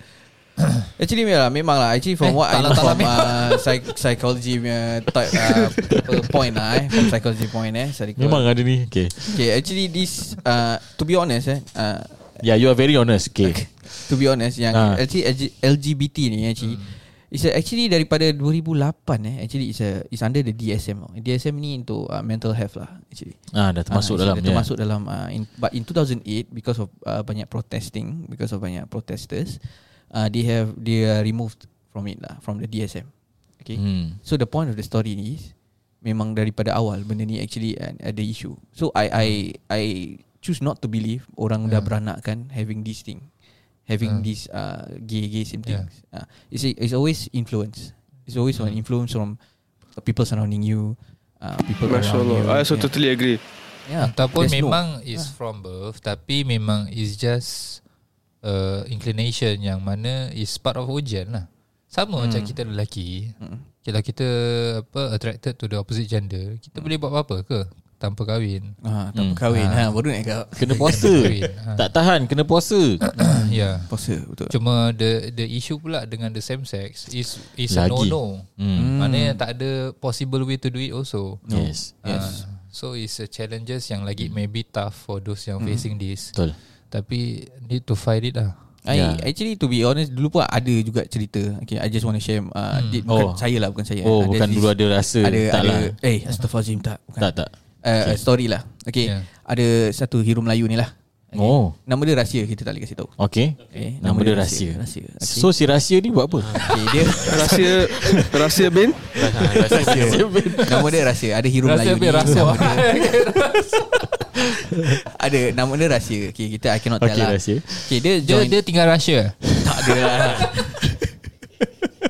*coughs* Actually memang, memang lah Actually from Eh, what tak I lah, know tak lah, from uh, psych- psychology punya type, uh, apa, point lah eh From psychology point eh sorry, Memang ada ni. Okay. Okay actually this uh, To be honest eh uh, Yeah, you are very honest. Okay. To be honest Yang Ah. actually LG- LGBT ni actually It's a, actually daripada 2008 eh Actually it's a It's under the DSM. DSM ni untuk uh, mental health lah Actually Ah, dah termasuk Ah, dalam. dah ya. termasuk dalam uh, in, but in 2008 because of uh, banyak protesting because of banyak protesters uh, they have they are removed from it lah from the DSM okay Hmm. so the point of the story is memang daripada awal benda ni actually uh, ada issue so I I I choose not to believe orang dah beranak kan having this thing having Yeah. this uh, gay gay same Yeah. things uh, it's it's always influence it's always an influence from people surrounding you uh, people Masya around you Allah. I also yeah. totally agree. Yeah, Ataupun there's no- memang is from birth tapi memang is just uh, inclination yang mana is part of ujian lah. Sama macam kita lelaki. Kalau kita apa attracted to the opposite gender, kita boleh buat apa ke tanpa kahwin? Ah, tak Hmm. berkahwin ha, Ah. baru nak kau. Kena puasa. Kahwin. Ha. tak tahan, kena puasa. *coughs* Ya. yeah. Puasa betul. Cuma the the issue pula dengan the same sex is is a Lagi. no no. Hmm. Maknanya tak ada possible way to do it also. Yes. Yes. Ah, so it's a challenges yang lagi maybe tough for those yang facing this. Betul. Tapi need to fight it lah. I Yeah. actually to be honest dulu pun ada juga cerita. Okay, I just want to share uh, Hmm. di, bukan Oh. saya lah bukan saya. Oh, Ada bukan this- dulu ada rasa. ada tak ada lah. eh astaghfirullahalazim tak bukan. Tak, tak. Uh, story lah. Okay. Yeah. Ada satu hero Melayu ni lah. Okay. Oh. Nama dia rahsia kita tak boleh kasih tahu. Okay. Okay. Nama dia rahsia. Rahsia. Okay. So si rahsia ni buat apa? okay, dia *laughs* Rahsia rahsia bin rahsia. nama dia rahsia. Ada hero Rahsia Melayu bin ni. rahsia. Nama dia, *laughs* ada nama dia rahsia. Okay, kita I cannot tell Okay, lah. rahsia. Okay, dia Dia join dia tinggal Russia. tak ada lah.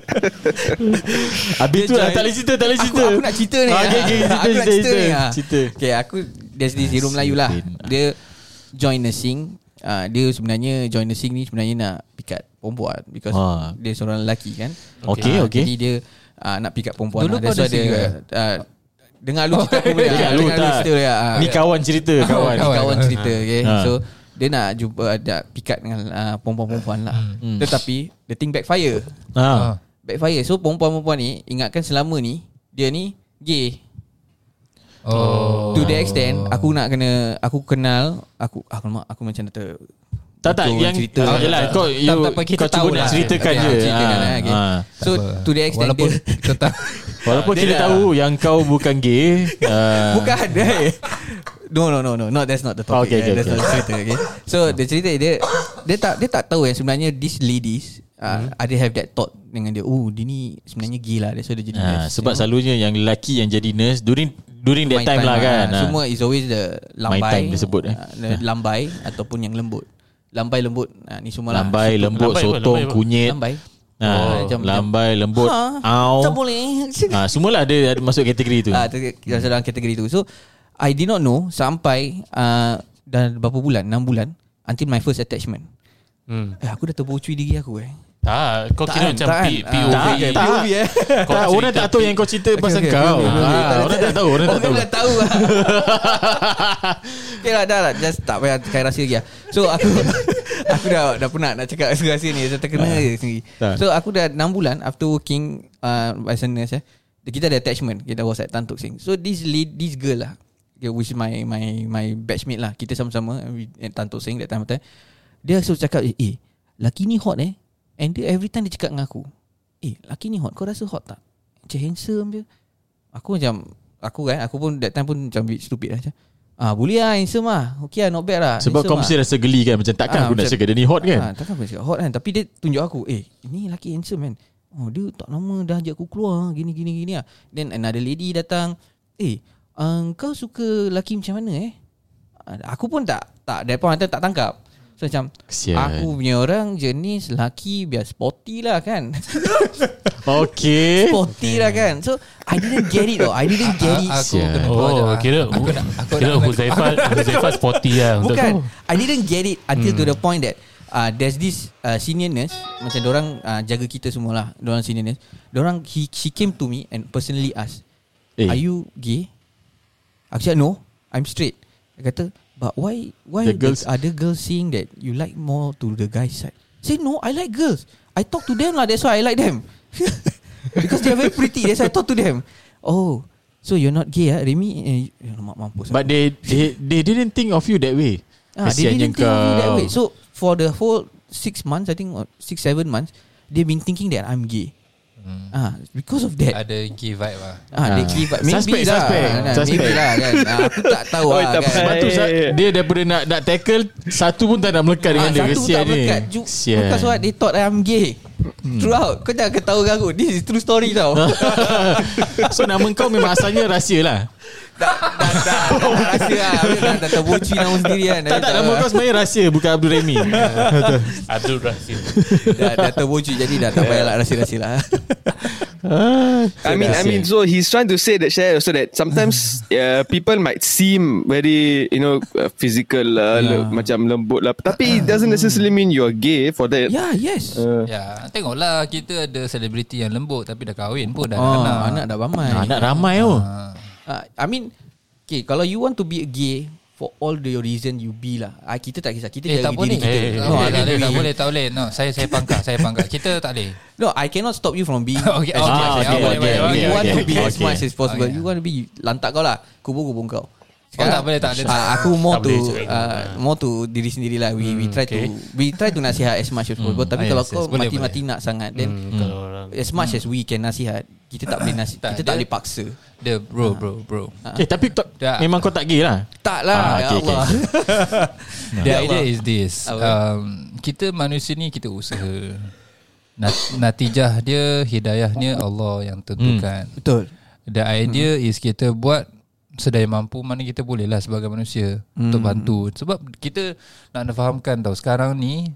*laughs* Habis Dia tu lah. Tak boleh cerita, tak boleh Aku, cerita. aku nak cerita ni Ah, okay, okay, cerita, Aku nak cerita, cerita ni cerita. ah. Cerita. Okay aku There's this hero Melayu lah. Dia join nursing uh, Dia sebenarnya join nursing ni Sebenarnya nak pikat perempuan Because Ah. dia seorang lelaki kan Okay, Ah, okay. Jadi dia uh, nak pikat perempuan Dulu lah. kau dia juga? uh, Dengar lu cerita aku boleh *laughs* Dengar ah, lu cerita dia ah. Ni kawan cerita kawan. Kawan, Kawan. kawan cerita okay. Ha. So dia nak jumpa ada pikat dengan uh, perempuan-perempuan lah. Hmm. Tetapi the thing backfire. Ha. Backfire. So perempuan-perempuan ni ingatkan selama ni dia ni gay. Oh. To the extent aku nak kena aku kenal aku aku mak aku macam kata Tak tak yang cerita. ah, Yelah kau Tak, you, tak apa, kita kau cuba tahu nak lah. ceritakan Okay, je. ah, Ah, lah, okay. ah. So to the extent Walaupun dia, *laughs* kita tak Walaupun Dia kita dah- tahu yang kau bukan gay. ah, Bukan *laughs* eh. No no no no no that's not the topic. Okay, Okay, okay, that's okay. not the cerita okay. So the cerita dia dia tak dia tak tahu yang sebenarnya these ladies uh, ada have that thought dengan dia. Oh, dia ni sebenarnya gay lah. That's why dia jadi Ah, nurse. sebab selalunya yang lelaki yang jadi nurse during during that My time, lah kan. ah. Ah. Semua is always the lambai. time dia sebut, eh. Ah, the lambai ataupun yang lembut. Lambai lembut. Ah, ni semua lah. Lambai, lembut, Lambai sotong, Lambai kunyit. Lambai. Ah, Oh, macam- lambai, lembut, Ha, au. Tak boleh. *laughs* Ah, semualah ada, ada masuk kategori tu. Ah, ter- dalam kategori tu. So I did not know sampai uh, dah berapa bulan, 6 bulan until my first attachment. Hmm. Eh aku dah terbocui diri aku eh. Tak, kau kira Tak macam kan, P- tak POV. kan? Ah, Tak, tak. POV eh. Tak, cerita orang tak tahu yang kau cerita pasal kau. okay, okay, Ah, okay. orang tak tahu, orang tak Orang tahu. tahu *laughs* okay lah, dah lah. Just tak payah kaya rahsia lagi lah. So aku *laughs* aku dah dah penat nak cakap *laughs* rahsia ni. Saya terkena je sendiri. Tak. So aku dah 6 bulan after working uh, as a nurse eh. Kita ada attachment. Kita was at Tan Tock Seng. So this lead, this girl lah. Okay, which is my my my batchmate lah. Kita sama-sama at Tan Tock Seng that time. time. Dia selalu cakap, eh, eh, laki ni hot eh. And dia every time dia cakap dengan aku, eh, laki ni hot. Kau rasa hot tak? Macam handsome je. Aku macam Aku kan Aku pun that time pun Macam bit stupid lah macam, Ah boleh lah handsome lah Okay lah not bad lah Sebab handsome kau mesti lah. rasa geli kan Macam takkan Ah, aku nak macam- cakap dia ni hot kan ah, Takkan aku cakap hot kan Tapi dia tunjuk aku Eh ni lelaki handsome kan Oh dia tak lama dah ajak aku keluar Gini gini gini lah Then another lady datang Eh uh, Kau suka lelaki macam mana eh Ah, Aku pun tak Tak point tak tangkap So macam Kesian. Aku punya orang jenis lelaki Biar sporty lah kan? *laughs* Okay. Sporty lah kan? So I didn't get it though. I didn't get it. Aku kena Oh, lah. kira Aku nak Aku kira Huzaifah Huzaifah sporty lah untuk Bukan. I didn't get it Until to the point that uh, There's this uh, senior nurse. Macam orang uh, jaga kita semua lah. Diorang senior nurse. Diorang he, She came to me And personally asked Eh. Are you gay? Aku cakap no. I'm straight. Dia kata But why Why The the girls- other girls saying that You like more to the guy side? Say no I like girls. I talk to them lah That's why I like them. *laughs* Because they are very pretty That's why I talk to them. Oh So you're not gay ah? Remy eh, Alamak mampus But they, they they didn't think of you that way. Ah, they didn't think of it that way. So for the whole six months, I think or six seven months, they've been thinking that I'm gay. Ah, because of that. Ada gay vibe lah Ah, they Ah. give maybe Suspect, lah, suspect, Ah, suspect. maybe lah kan. Ah, aku tak tahu *laughs* Oh, lah kan. Sebab tu Eh. sa- dia daripada nak nak tackle satu pun tak nak melekat dengan Ah, dia satu tak melekat. Ju- Kesian. Because what they thought I'm gay. Throughout Kau jangan ketawa dengan aku This is true story tau *laughs* so nama kau memang asalnya rahsia lah. *laughs* Dah dah dah dah Rasa lah Dah dah terbocui nama sendiri kan Tak tak nama kau sebenarnya rahsia bukan Abdul Remy. *laughs* Abdul Rahim dah, dah terbocui Jadi dah tak payah lah Rasa-rasa lah I mean, I mean, so he's trying to say that share so that sometimes *sighs* uh, people might seem very, you know, uh, physical lah, Yeah. le- macam lembut lah. Tapi it doesn't necessarily mean you're gay for that. Yeah yes Uh, Ya Tengoklah Kita ada selebriti yang lembut Tapi dah kahwin pun Dah Oh, anak anak dah ramai Anak ramai oh. Ah. Uh, I mean Okay Kalau you want to be a gay For all the reason you be lah uh, Kita tak kisah Kita Eh jaga tak diri boleh kita Eh, Tak no, boleh, tak mean, boleh, tak boleh, tak boleh. No, saya saya pangkat, saya pangkat. Kita tak boleh. No I cannot stop you from being *laughs* Okay, as okay, okay, as you want. okay, You okay, want to okay, be as okay. much as possible Okay. You want to be Lantak kau lah Kubur-kubur kau Oh, tak boleh, tak boleh. Ah, Aku more Tak to uh, More to diri sendiri lah We we Hmm, try okay. to We try to nasihat as much as possible Tapi Ah, kalau yes, kau yes. Mati-mati nak sangat Then Hmm, Kalau orang As much as we can nasihat Kita tak boleh nasihat *coughs* Kita tak boleh paksa Dia bro, bro, bro. Eh tapi tak, Tak. memang kau tak gay lah. Tak lah Ah, Ya okay, okay. Allah *laughs* The Ya idea is this. Um, kita manusia ni kita usaha. Nat- natijah dia hidayahnya *coughs* Allah yang tentukan. Betul The idea is kita buat sedaya mampu mana kita boleh lah sebagai manusia untuk bantu. Sebab kita nak fahamkan tau sekarang ni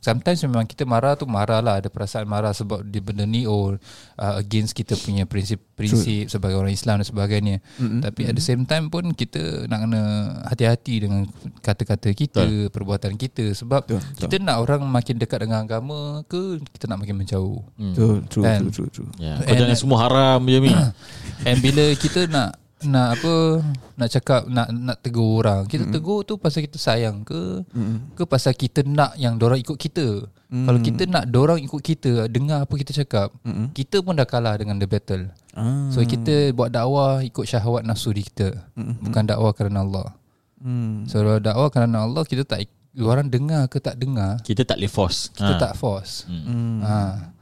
sometimes memang kita marah tu marah lah ada perasaan marah sebab dia benda ni oh uh, against kita punya prinsip-prinsip sebagai orang Islam dan sebagainya mm-hmm. tapi at the same time pun kita nak kena hati-hati dengan kata-kata kita Betul. perbuatan kita sebab Betul. kita Betul. nak orang makin dekat dengan agama ke kita nak makin menjauh mm. Betul true, kan? true true true yeah. and, jangan semua haram je mi *coughs* and bila kita nak nak apa nak cakap nak nak tegur orang kita mm-hmm. tegur tu pasal kita sayang ke mm-hmm. ke pasal kita nak yang orang ikut kita mm-hmm. kalau kita nak orang ikut kita dengar apa kita cakap mm-hmm. kita pun dah kalah dengan the battle ah. so kita buat dakwah ikut syahwat nafsu di kita mm-hmm. bukan dakwah kerana Allah mm. so kalau dakwah kerana Allah kita tak orang dengar ke tak dengar kita tak boleh force kita ha. tak force mm. ha.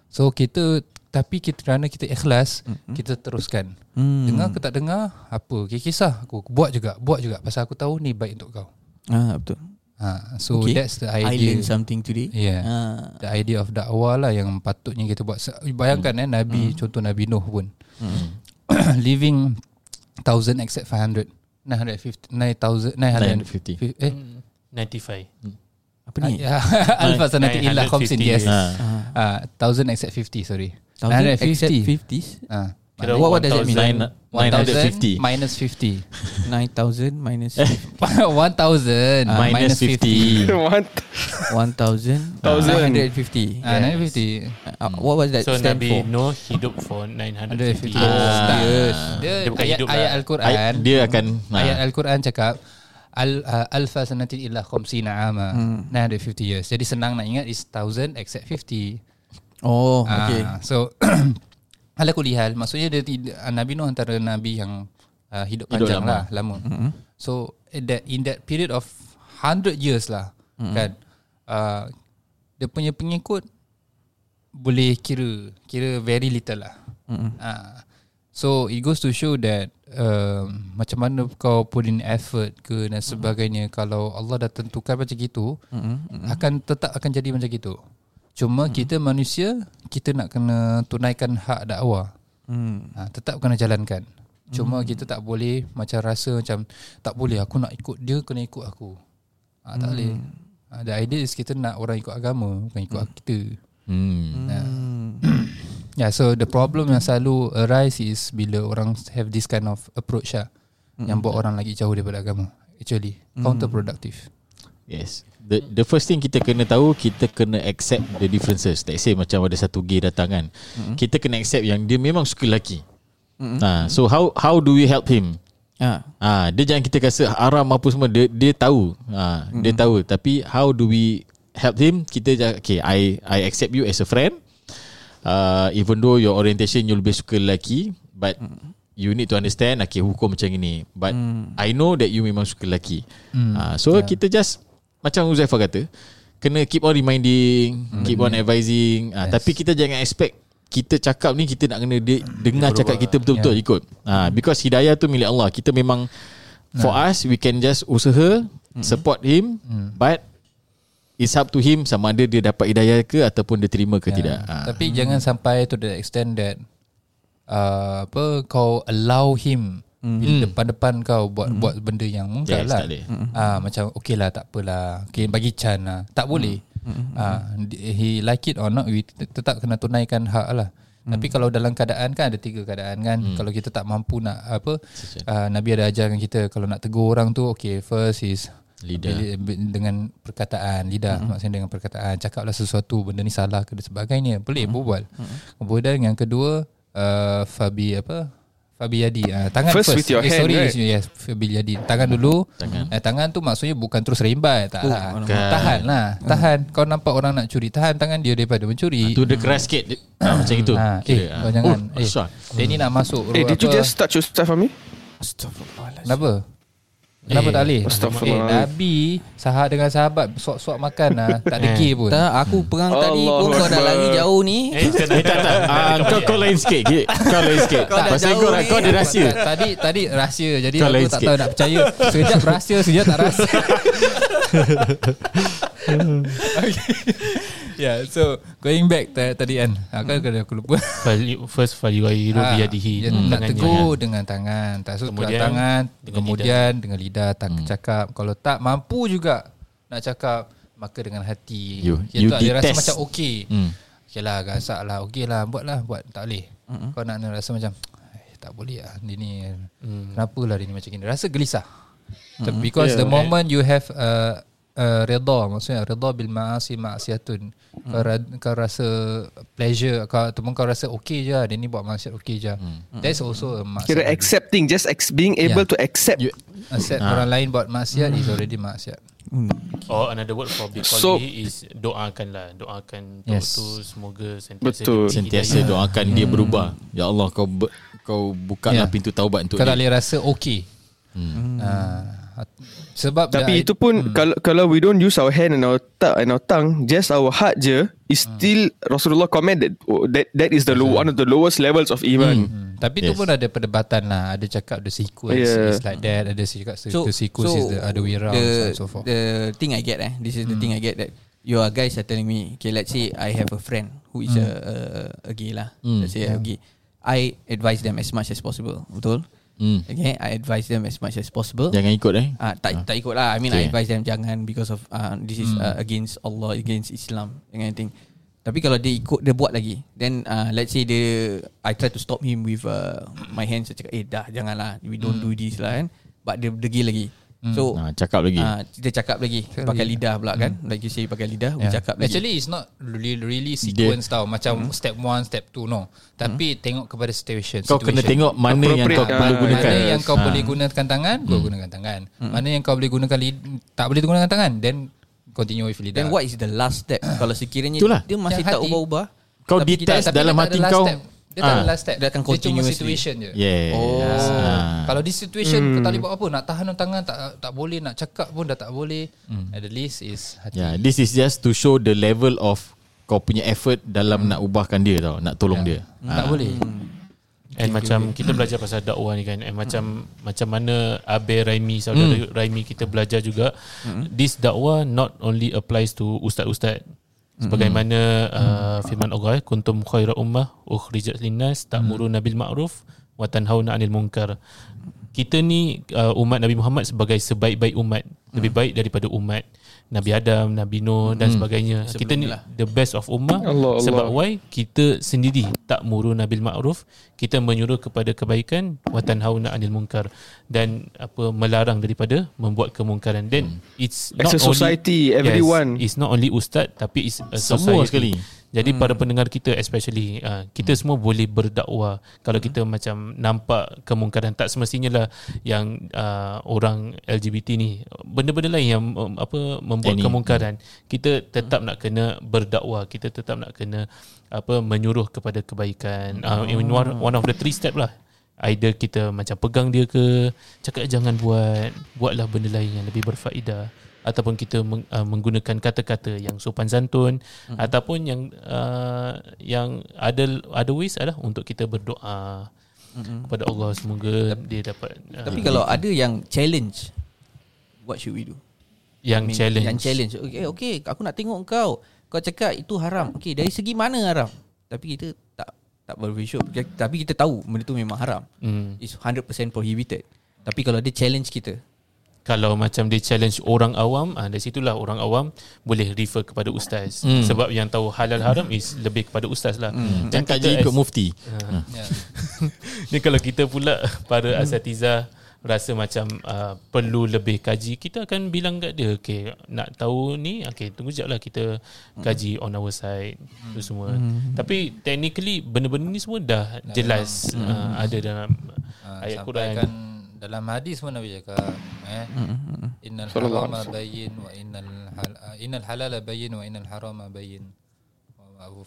so kita tapi kita kerana kita ikhlas mm-hmm. kita teruskan mm. dengar ke tak dengar apa okay, kisah aku buat juga buat juga pasal aku tahu ni baik untuk kau ah betul ha so okay. that's the idea I learn something today yeah ah. the idea of dakwah lah yang patutnya kita buat bayangkan mm. eh nabi mm. contoh nabi nuh pun mm. *coughs* living 1000 except 500 950 9000 950 eh 95 mm. Apa ni? *laughs* Alpha sanati illa khamsin yes. Ah, 1000 except 50 sorry. 950 50s uh, What, what does that mean? 950 minus 50 9000 *laughs* minus 50 1000 uh, minus 50 1000 950 uh, 950 uh, What was that so stand Nabi for? No hidup for 950 years uh, years Dia, dia bukan ayat, hidup ayat lah. Al-Quran. Dia akan Ayat Al-Quran cakap Al, uh, Alfa sanatin illa khumsina ama. Hmm. 950 years. Jadi senang nak ingat Is 1000 except 50 Oh, ah, okay. So, *clears throat* ala kulihal, maksudnya dia tidak, Nabi Nuh antara Nabi yang uh, hidup, hidup panjang lama. lah, lama. Mm-hmm. So, in that, in that period of 100 years lah, mm-hmm. kan, uh, dia punya pengikut boleh kira, kira very little lah. Mm-hmm. Uh, so, it goes to show that uh, macam mana kau put in effort ke dan sebagainya, mm-hmm. kalau Allah dah tentukan macam gitu, mm-hmm. akan tetap akan jadi macam gitu. Cuma hmm. kita manusia Kita nak kena tunaikan hak dakwah hmm. ha, Tetap kena jalankan Cuma hmm. kita tak boleh Macam rasa macam Tak boleh aku nak ikut dia Kena ikut aku ha, Tak hmm. boleh ha, The idea is kita nak orang ikut agama Bukan ikut hmm. kita hmm. Ha. *coughs* yeah, So the problem yang selalu arise is Bila orang have this kind of approach lah hmm. Yang buat orang lagi jauh daripada agama Actually hmm. Counterproductive Yes the the first thing kita kena tahu kita kena accept the differences. Let's say macam ada satu gay datang kan. Mm-hmm. Kita kena accept yang dia memang suka lelaki. Mm-hmm. Ha, so how how do we help him? Ha. ha dia jangan kita rasa haram apa semua dia dia tahu. Ha, mm-hmm. dia tahu tapi how do we help him? Kita okay I I accept you as a friend. Uh, even though your orientation you lebih suka lelaki but mm. You need to understand Okay hukum macam ini But mm. I know that you memang suka lelaki mm. uh, So yeah. kita just macam Uzaifah kata kena keep on reminding hmm. keep on advising ah, yes. uh, tapi kita jangan expect kita cakap ni kita nak kena de- dengar cakap kita betul-betul yeah. ikut uh, because hidayah tu milik Allah kita memang nah. for us we can just usaha hmm. support him hmm. but it's up to him sama ada dia dapat hidayah ke ataupun dia terima ke yeah. tidak uh. tapi hmm. jangan sampai to the extent that uh, apa kau allow him Hmm. Bila depan-depan kau buat hmm. buat benda yang mungkar yes, lah. Hmm. Ah macam okey lah tak apalah. Okey bagi Chan lah. Tak boleh. Hmm. Ah he like it or not we tetap kena tunaikan hak lah. Hmm. Tapi kalau dalam keadaan kan ada tiga keadaan kan. Hmm. Kalau kita tak mampu nak apa uh, Nabi ada ajarkan kita kalau nak tegur orang tu okey first is lidah dengan perkataan lidah hmm. maksudnya dengan perkataan cakaplah sesuatu benda ni salah ke dan sebagainya boleh hmm. berbual. Hmm. Kemudian yang kedua uh, fabi apa Fabi Yadi. Uh, Tangan first, first. with your eh, hand sorry, right? yes, Fabi Yadi. Tangan dulu. Tangan. Eh, Tangan tu maksudnya Bukan terus rimbat Tak oh, lah. kan. Tahan lah. Hmm. Tahan. Kau nampak orang nak curi Tahan tangan dia Daripada mencuri. Tu dia keras sikit. Ha, *coughs* Macam itu ha, Eh kau jangan. Oh, Eh dia ni nak masuk Eh did you just touch your stuff on me? Astagfirullahaladzim Kenapa? Kenapa eh, tak boleh? Eh, Nabi sahabat dengan sahabat suap-suap makan lah. Tak degil pun. Tak, aku perang Allah tadi pun kau dah lari jauh ni. Eh, tak, tak, tak. Uh, kau, kau lain sikit. Kau lain sikit. Kau Pasal kau, ni. kau ada rahsia. Tadi tadi rahsia. Jadi kau aku tak tahu nak percaya. Sekejap rahsia, sekejap tak rahsia. *laughs* *laughs* okay. Yeah, so going back t- tadi kan, aku hmm. kena aku lupa. First value iru ha, biadihi. Hmm. Nak tegur ya. dengan tangan, tak kemudian tangan, dengan kemudian lidah. dengan lidah tak hmm. cakap. Kalau tak mampu juga nak cakap Maka dengan hati You- Dia you tak, Dia rasa macam okay Hmm. Okay lah gasak lah Okay lah buat lah Buat tak boleh Kau nak nak rasa macam "Eh, Tak boleh lah Dia ni Kenapa lah dia ni macam ni Rasa gelisah Tapi Because Yeah. the moment you have uh, uh, Reda Maksudnya Reda bil ma'asi ma'asiatun kau, ra- kau rasa Pleasure kau, Ataupun kau rasa Okay je lah Dia ni buat maksiat okay je That's also a maksiat Kira accepting, just ex- being able Yeah. to accept. You, Accept orang lain buat maksiat Is already maksiat Or another word for Biqalbi So- is doakan lah. Doakan Yes. yes. tu semoga sentiasa Betul. sentiasa doakan dia berubah. Ya Allah kau ber, kau bukalah Yeah. pintu taubat untuk Kau tak dia. boleh rasa okay Hmm. Ah, sebab Tapi itu pun kalau kalau we don't use our hand and our tongue and our tongue, just our heart je is still Rasulullah comment that oh, that that is the low, one of the lowest levels of iman. Hmm. Tapi tu Yes. pun ada perdebatan lah Ada cakap the sequence Yeah. is like that Ada cakap so, the sequence is the other way around the, so on and so forth The thing I get eh, this is the thing I get that you are guys are telling me, okay, let's say I have a friend who is a, a a gay lah. Let's say a gay. I advise them as much as possible. Betul? Hmm. Okay, I advise them as much as possible. Jangan ikut eh. Ah, tak tak ikut lah. I mean, I Okay. advise them jangan because of uh, this is uh, against Allah, against Islam, and anything. Tapi kalau dia ikut dia buat lagi, then uh, let's say dia I try to stop him with uh, my hands. Saya cakap, eh dah janganlah, we don't do this lah kan. But dia degil lagi. So Ha, cakap lagi. Ah, kita cakap lagi pakai lidah pula kan. Like you say pakai lidah, we Yeah. cakap lagi. Actually it's not really, really sequence tau Macam step 1, step 2 no Tapi tengok kepada situation Kau kena situation. tengok mana yang kau perlu Ah, gunakan. Mana yang kau Ah. boleh gunakan tangan Kau gunakan tangan Mana yang kau boleh gunakan lid, Tak boleh gunakan tangan Then continue with lidah Then what is the last step? Kalau sekiranya Itulah. dia masih tak hati. ubah-ubah, Kau tapi detest dalam dia hati kau. step. Dia tak ada Ah. last step. Dia akan cuma continuously. situation je. Yes. Oh. Ah. Kalau di situation Kau tak boleh buat apa. Nak tahan tangan tak tak boleh. Nak cakap pun dah tak boleh. At the least is hati. Yeah, this is just to show the level of kau punya effort dalam nak ubahkan dia tau, nak tolong dia. Tak boleh. And macam kita belajar pasal dakwah ni kan And macam macam mana Abe Raimi Saudara Raimi kita belajar juga This dakwah not only applies to ustaz-ustaz Sebagaimana uh, firman Allah Kuntum khaira ummah Ukhrijat linnas Ta'muruna bil ma'ruf Wa tanhauna anil munkar. Kita ni uh, umat Nabi Muhammad sebagai sebaik-baik umat Lebih baik daripada umat Nabi Adam, Nabi Nuh dan sebagainya. Kita ni the best of ummah. Allah, Allah. Sebab why? Kita sendiri tak muru nabil ma'ruf. Kita menyuruh kepada kebaikan. Wa tanhauna 'anil munkar. Dan apa melarang daripada membuat kemungkaran. Then it's As not a society, only, everyone. yes, it's not only ustaz tapi it's a Semua society. sekali. Jadi para pendengar kita especially uh, kita semua boleh berdakwah. Kalau kita macam nampak kemungkaran tak semestinya lah yang uh, orang LGBT ni benda-benda lain yang um, apa membuat Any. kemungkaran. Kita tetap nak kena berdakwah. Kita tetap nak kena apa menyuruh kepada kebaikan. Uh, in one, one of the three step lah. Either kita macam pegang dia ke cakap "Eh, jangan buat buatlah benda lain yang lebih berfaedah ataupun kita meng, uh, menggunakan kata-kata yang sopan santun hmm. ataupun yang uh, yang ada ada ways adalah untuk kita berdoa hmm. kepada Allah semoga dia dapat uh, Tapi kalau ada yang challenge, what should we do? yang I mean, challenge Yang challenge. Okay, okay, aku nak tengok kau. Kau cakap itu haram. Okay, dari segi mana haram? Tapi kita tak tak bervisual. Tapi kita tahu benda tu memang haram. hmm. It's 100% prohibited. Tapi kalau dia challenge kita, kalau macam dia challenge orang awam ah dari situlah orang awam boleh refer kepada ustaz. Hmm. sebab yang tahu halal haram is lebih kepada ustaz lah. Jangan Dan tak kita ikut mufti. yeah. *laughs* Ni kalau kita pula para asatiza rasa macam uh, perlu lebih kaji, kita akan bilang kat dia, okay, nak tahu ni, okay, tunggu sekejap lah kita kaji on our side, tu semua. Tapi technically, benda-benda ni semua dah jelas uh, ada dalam Ah, ayat Quran. Dalam hadis pun Nabi cakap eh innal Sallallahu harama bayyin wa innal hal, ah, innal halala bayyin wa innal harama bayyin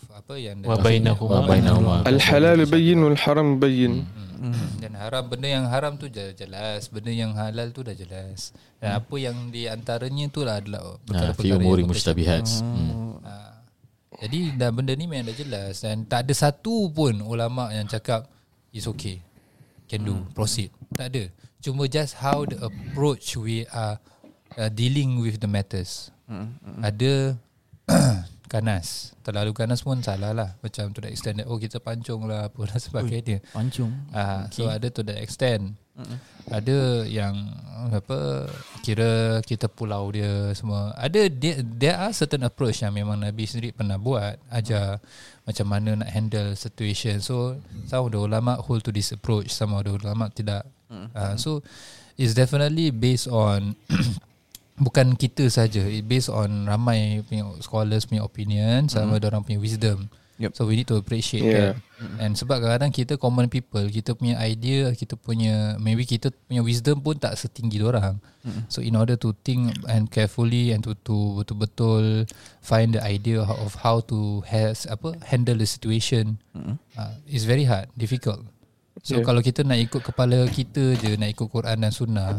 apa yang Wa bainahuma bainahuma. Al-halal bayyin wal haram bayyin. Hmm. Dan haram benda yang haram tu je- jelas, benda yang halal tu dah jelas. Dan apa yang di antaranya tu lah adalah Ha, fi perkara-perkara umuri yang mustabihat. Hmm. Ha. Jadi dah benda ni memang dah jelas dan tak ada satu pun ulama yang cakap is okay. Can do, proceed. Tak ada. Cuma just how the approach we are uh, dealing with the matters. Ada *coughs* ganas. Terlalu ganas pun salah lah. Macam to the extent that oh kita pancung lah apa dan sebagainya. Pancung. Ah, so ada to that extent. Ada yang apa kira kita pulau dia semua. Ada dia there are certain approach yang memang Nabi sendiri pernah buat ajar macam mana nak handle situation. So some of the ulama hold to this approach, some of the ulama tidak. Ah, so it's definitely based on *coughs* bukan kita saja it based on ramai punya scholars punya opinion sama mm. orang punya wisdom. Yup. so we need to appreciate Yeah. kan and sebab kadang-kadang kita common people kita punya idea kita punya maybe kita punya wisdom pun tak setinggi orang. So in order to think and carefully and to to betul-betul find the idea of how to has apa handle the situation. Uh, is very hard difficult so Yeah. kalau kita nak ikut kepala kita je nak ikut Quran dan sunnah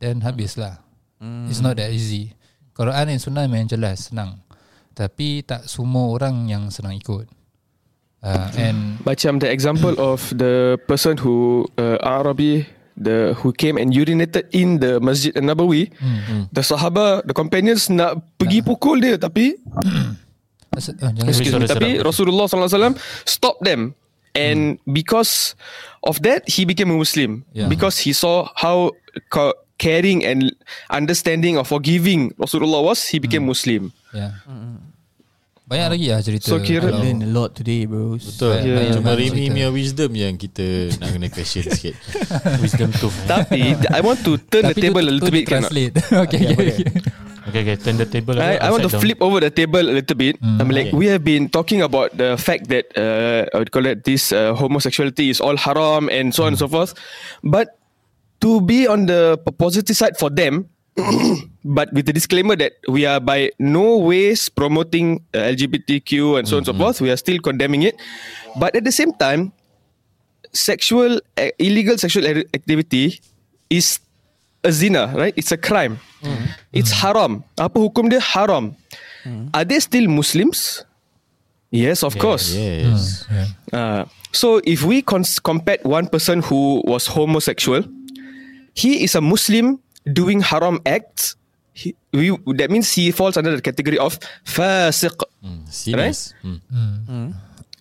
then habislah Mm. It's not that easy. Quran dan Sunnah memang jelas senang. Tapi tak semua orang yang senang ikut. Uh, and Macam the example *coughs* of the person who uh, Arabi the who came and urinated in the Masjid An-Nabawi hmm. the sahaba the companions nak pergi pukul dia tapi *coughs* jangan excuse me, tapi. Rasulullah sallallahu alaihi wasallam stop them and because of that he became a Muslim Yeah. because he saw how ca- caring and understanding or forgiving Rasulullah was he became Muslim yeah. Banyak lagi lah cerita. So, kira- kalau- Learn a lot today bro. Betul Yeah. banyak Cuma Remy cerita. punya wisdom yang kita nak kena question sikit *laughs* Wisdom eh. tapi I want to turn the Tapi table tu- a little tu bit can translate. *laughs* okay, okay, okay. Okay okay Turn the table I, I want to down. flip over the table a little bit. Mm, I mean, like okay. we have been talking about the fact that uh, I would call it this uh, homosexuality is all haram and so on and so forth. But to be on the positive side for them, *coughs* but with the disclaimer that we are by no ways promoting uh, LGBTQ and so on and so forth, we are still condemning it. But at the same time, sexual uh, illegal sexual activity is a zina, right? It's a crime. It's haram. Apa hukum dia haram? Are they still Muslims? Yes, of course. Yes yeah. Uh, so if we cons- compare one person who was homosexual, he is a Muslim doing haram acts. He, we, that means he falls under the category of fasiq, Sinas Hmm.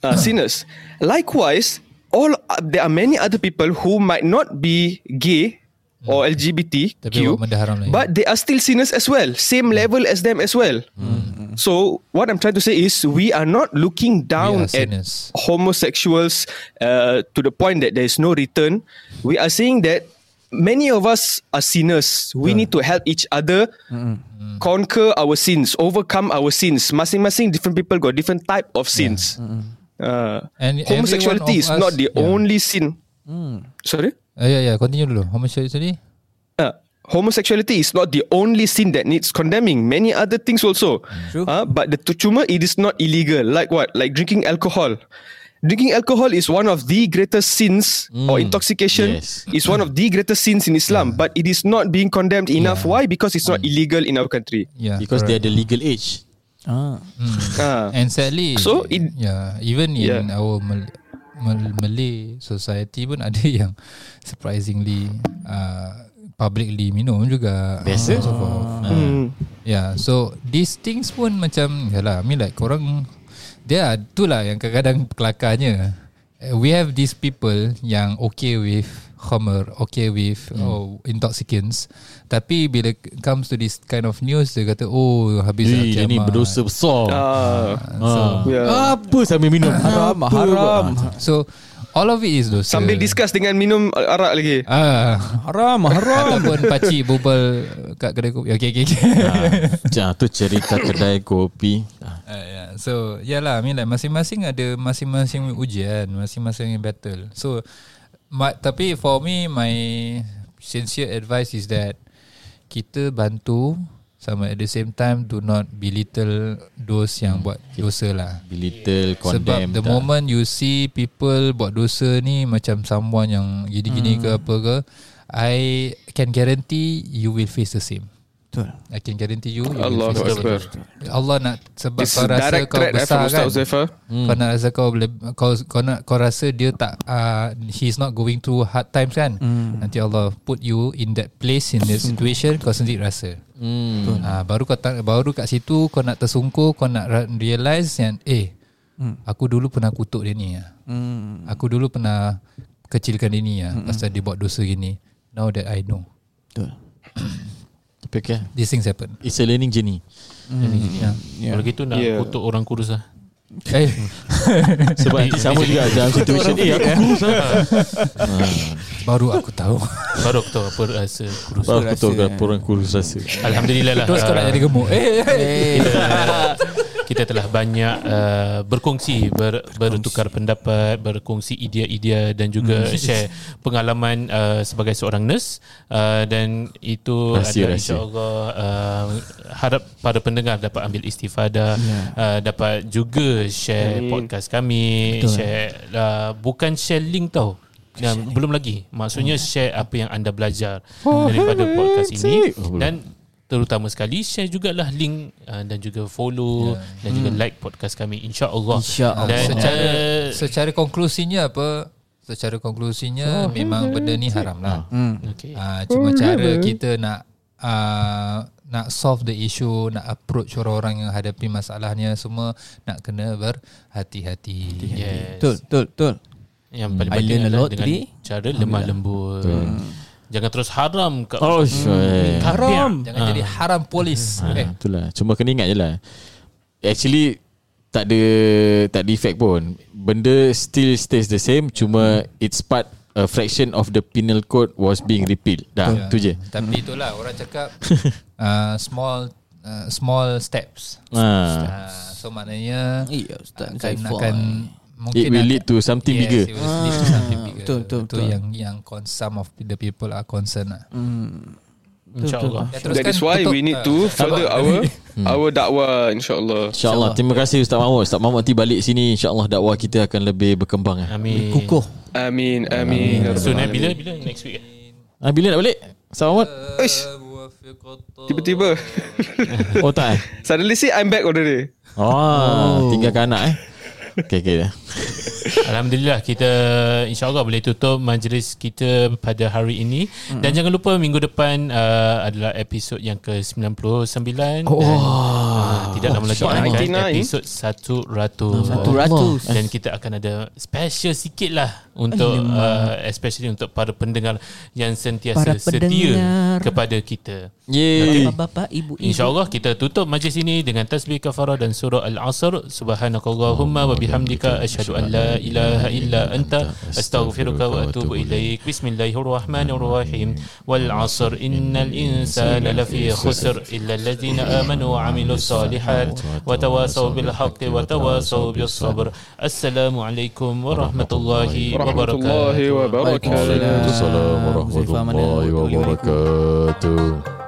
uh, sinners. Likewise, all uh, there are many other people who might not be gay Hmm. or LGBTQ, Tapi buat benda haram lain. but they are still sinners as well, same hmm. level as them as well. Hmm. So what I'm trying to say is we are not looking down at sinners. homosexuals uh, to the point that there is no return. We are saying that many of us are sinners. We need to help each other conquer our sins, overcome our sins. Masing-masing different people got different type of sins. Uh, And homosexuality is of not the yeah. only sin. Sorry? Uh, yeah, yeah. Continue dulu. Homosexuality. Uh, homosexuality is not the only sin that needs condemning. Many other things also. True. Uh, but the cuma it is not illegal. Like what? Like drinking alcohol. Drinking alcohol is one of the greatest sins, or intoxication yes. is one of the greatest sins in Islam. But it is not being condemned enough. Yeah. Why? Because it's not illegal in our country. Yeah. Because they are correct. the legal age Ah. Ah. And sadly So, it- yeah, even in Yeah. our Mal- Malay society pun ada *laughs* yang surprisingly uh, publicly minum juga. Biasa? And So forth. Uh, Hmm. yeah, so these things pun macam yalah, I mean like korang dia itulah yang kadang-kadang kelakarnya. Uh, We have these people yang okay with khamr, okay with oh, intoxicants. Tapi bila comes to this kind of news dia kata oh habis lah Ui, dia ni kiamat." berdosa besar Ah. Ah. Yeah. Apa sambil minum Haram, Apa, haram. So all of it is dosa. Sambil discuss dengan minum arak lagi. Ah, Haram, haram. ataupun pakcik berbual kat kedai kopi. Okay, okay, okay. Ah, tu cerita kedai kopi Ah, Uh, yeah. So yeah lah I mean like masing-masing ada masing-masing ujian Masing-masing battle So ma- Tapi for me My sincere advice is that Kita bantu Sama at the same time Do not belittle Those yang buat dosa lah. Belittle Sebab condemn the tak. moment you see People buat dosa ni Macam someone yang Gini-gini ke apa ke I can guarantee You will face the same Betul. I can guarantee you, you face Akbar. Allah nak sebab It's kau rasa kau eh, besar kan Zafar. Kau nak rasa kau boleh kau kau nak kau rasa dia tak uh, he's not going through hard times kan. Nanti Allah put you in that place in that situation kau sendiri rasa. Hmm. Ah baru kau tak, baru kat situ kau nak tersungkur kau nak realise yang eh aku dulu pernah kutuk dia ni ah. Hmm. Aku dulu pernah kecilkan dia ni ah pasal dia buat dosa gini. Now that I know. Betul. *clears throat* Tapi okay. These things happen. It's a learning journey. Yeah. Kalau gitu nak Yeah. kutuk orang kurus lah. Eh, *laughs* Sebab nanti sama juga dalam situation Eh aku kurus lah *laughs* baru aku tahu. *laughs* Baru aku tahu apa rasa kurus. Baru aku tahu kenapa orang kurus rasa Alhamdulillah lah. Terus kau nak jadi gemuk. Eh, eh. Kita, telah banyak uh, berkongsi ber, bertukar pendapat berkongsi idea-idea dan juga share pengalaman uh, sebagai seorang nurse. Uh, dan itu Rahsia, adalah rahsia. insyaallah uh, harap para pendengar dapat ambil istifadah uh, dapat juga share Amin. podcast kami Betul. share uh, bukan share link tau. Dan belum lagi. Maksudnya share apa yang anda belajar daripada *laughs* podcast ini. Oh, dan terutama sekali share jugalah link uh, dan juga follow dan juga like podcast kami insyaallah InsyaAllah. dan secara uh, secara konklusinya apa? Secara konklusinya memang benda ni haram lah. Hmm. okay. Ah, cuma cara kita nak uh, nak solve the issue, nak approach orang-orang yang hadapi masalahnya semua nak kena berhati-hati. yes. Betul, betul, betul. yang paling I penting adalah dengan today. cara lemah lembut jangan terus haram kat Oh sure haram Jangan jadi haram polis. ha, Eh, Itulah Cuma kena ingat je lah Actually tak ada tak ada effect pun. Benda still stays the same cuma it's part a fraction of the penal code was being repealed. Dah, Ya. tu je. Tapi itulah orang cakap *laughs* uh, small uh, small steps. Ha. Uh, so maknanya Ya Ustaz akan, akan mungkin It will lead to something yes, bigger. It will lead to something bigger. Betul, betul, Itu betul. yang yang con- some of the people are concerned lah. Hmm. insyaallah Ya, That is why tutup. we need Ah. to further our *laughs* our dakwah insyaallah. InsyaAllah Terima kasih Ustaz Mahmud Ustaz Mahmud nanti balik sini InsyaAllah dakwah kita akan lebih berkembang eh. amin Kukuh Amin amin. ya so nak bila bila next week eh? ah, Bila nak balik? Ustaz Mahmud? Uish, Tiba-tiba *laughs* Oh tak eh? Suddenly see I'm back already Oh, tinggalkan anak eh Okay, okay. Alhamdulillah kita insyaAllah boleh tutup majlis kita pada hari ini mm. dan jangan lupa minggu depan uh, adalah episod yang ke-99 oh. dan uh, tidak lama lagi Oh, akan 99. episod 100 Satu ratus dan kita akan ada special sikit lah untuk uh, especially untuk para pendengar yang sentiasa Para setia pendengar. kepada kita Yeay. Bapak-bapak, ibu-ibu InsyaAllah kita tutup majlis ini dengan tasbih kafarah dan surah Al-Asr. Subhanakallahumma wa bihamdika asyhadu an la ilaha illa anta astaghfiruka wa atubu ilaik. Bismillahirrahmanirrahim. Wal 'asr innal insana lafi khusr illa alladhina amanu wa amilus salihat wa tawasaw bil haqqi wa tawasaw bis sabr. Assalamualaikum warahmatullahi Warahmatullahi wabarakatuh. wabarakatuh Waalaikumsalam warahmatullahi wabarakatuh.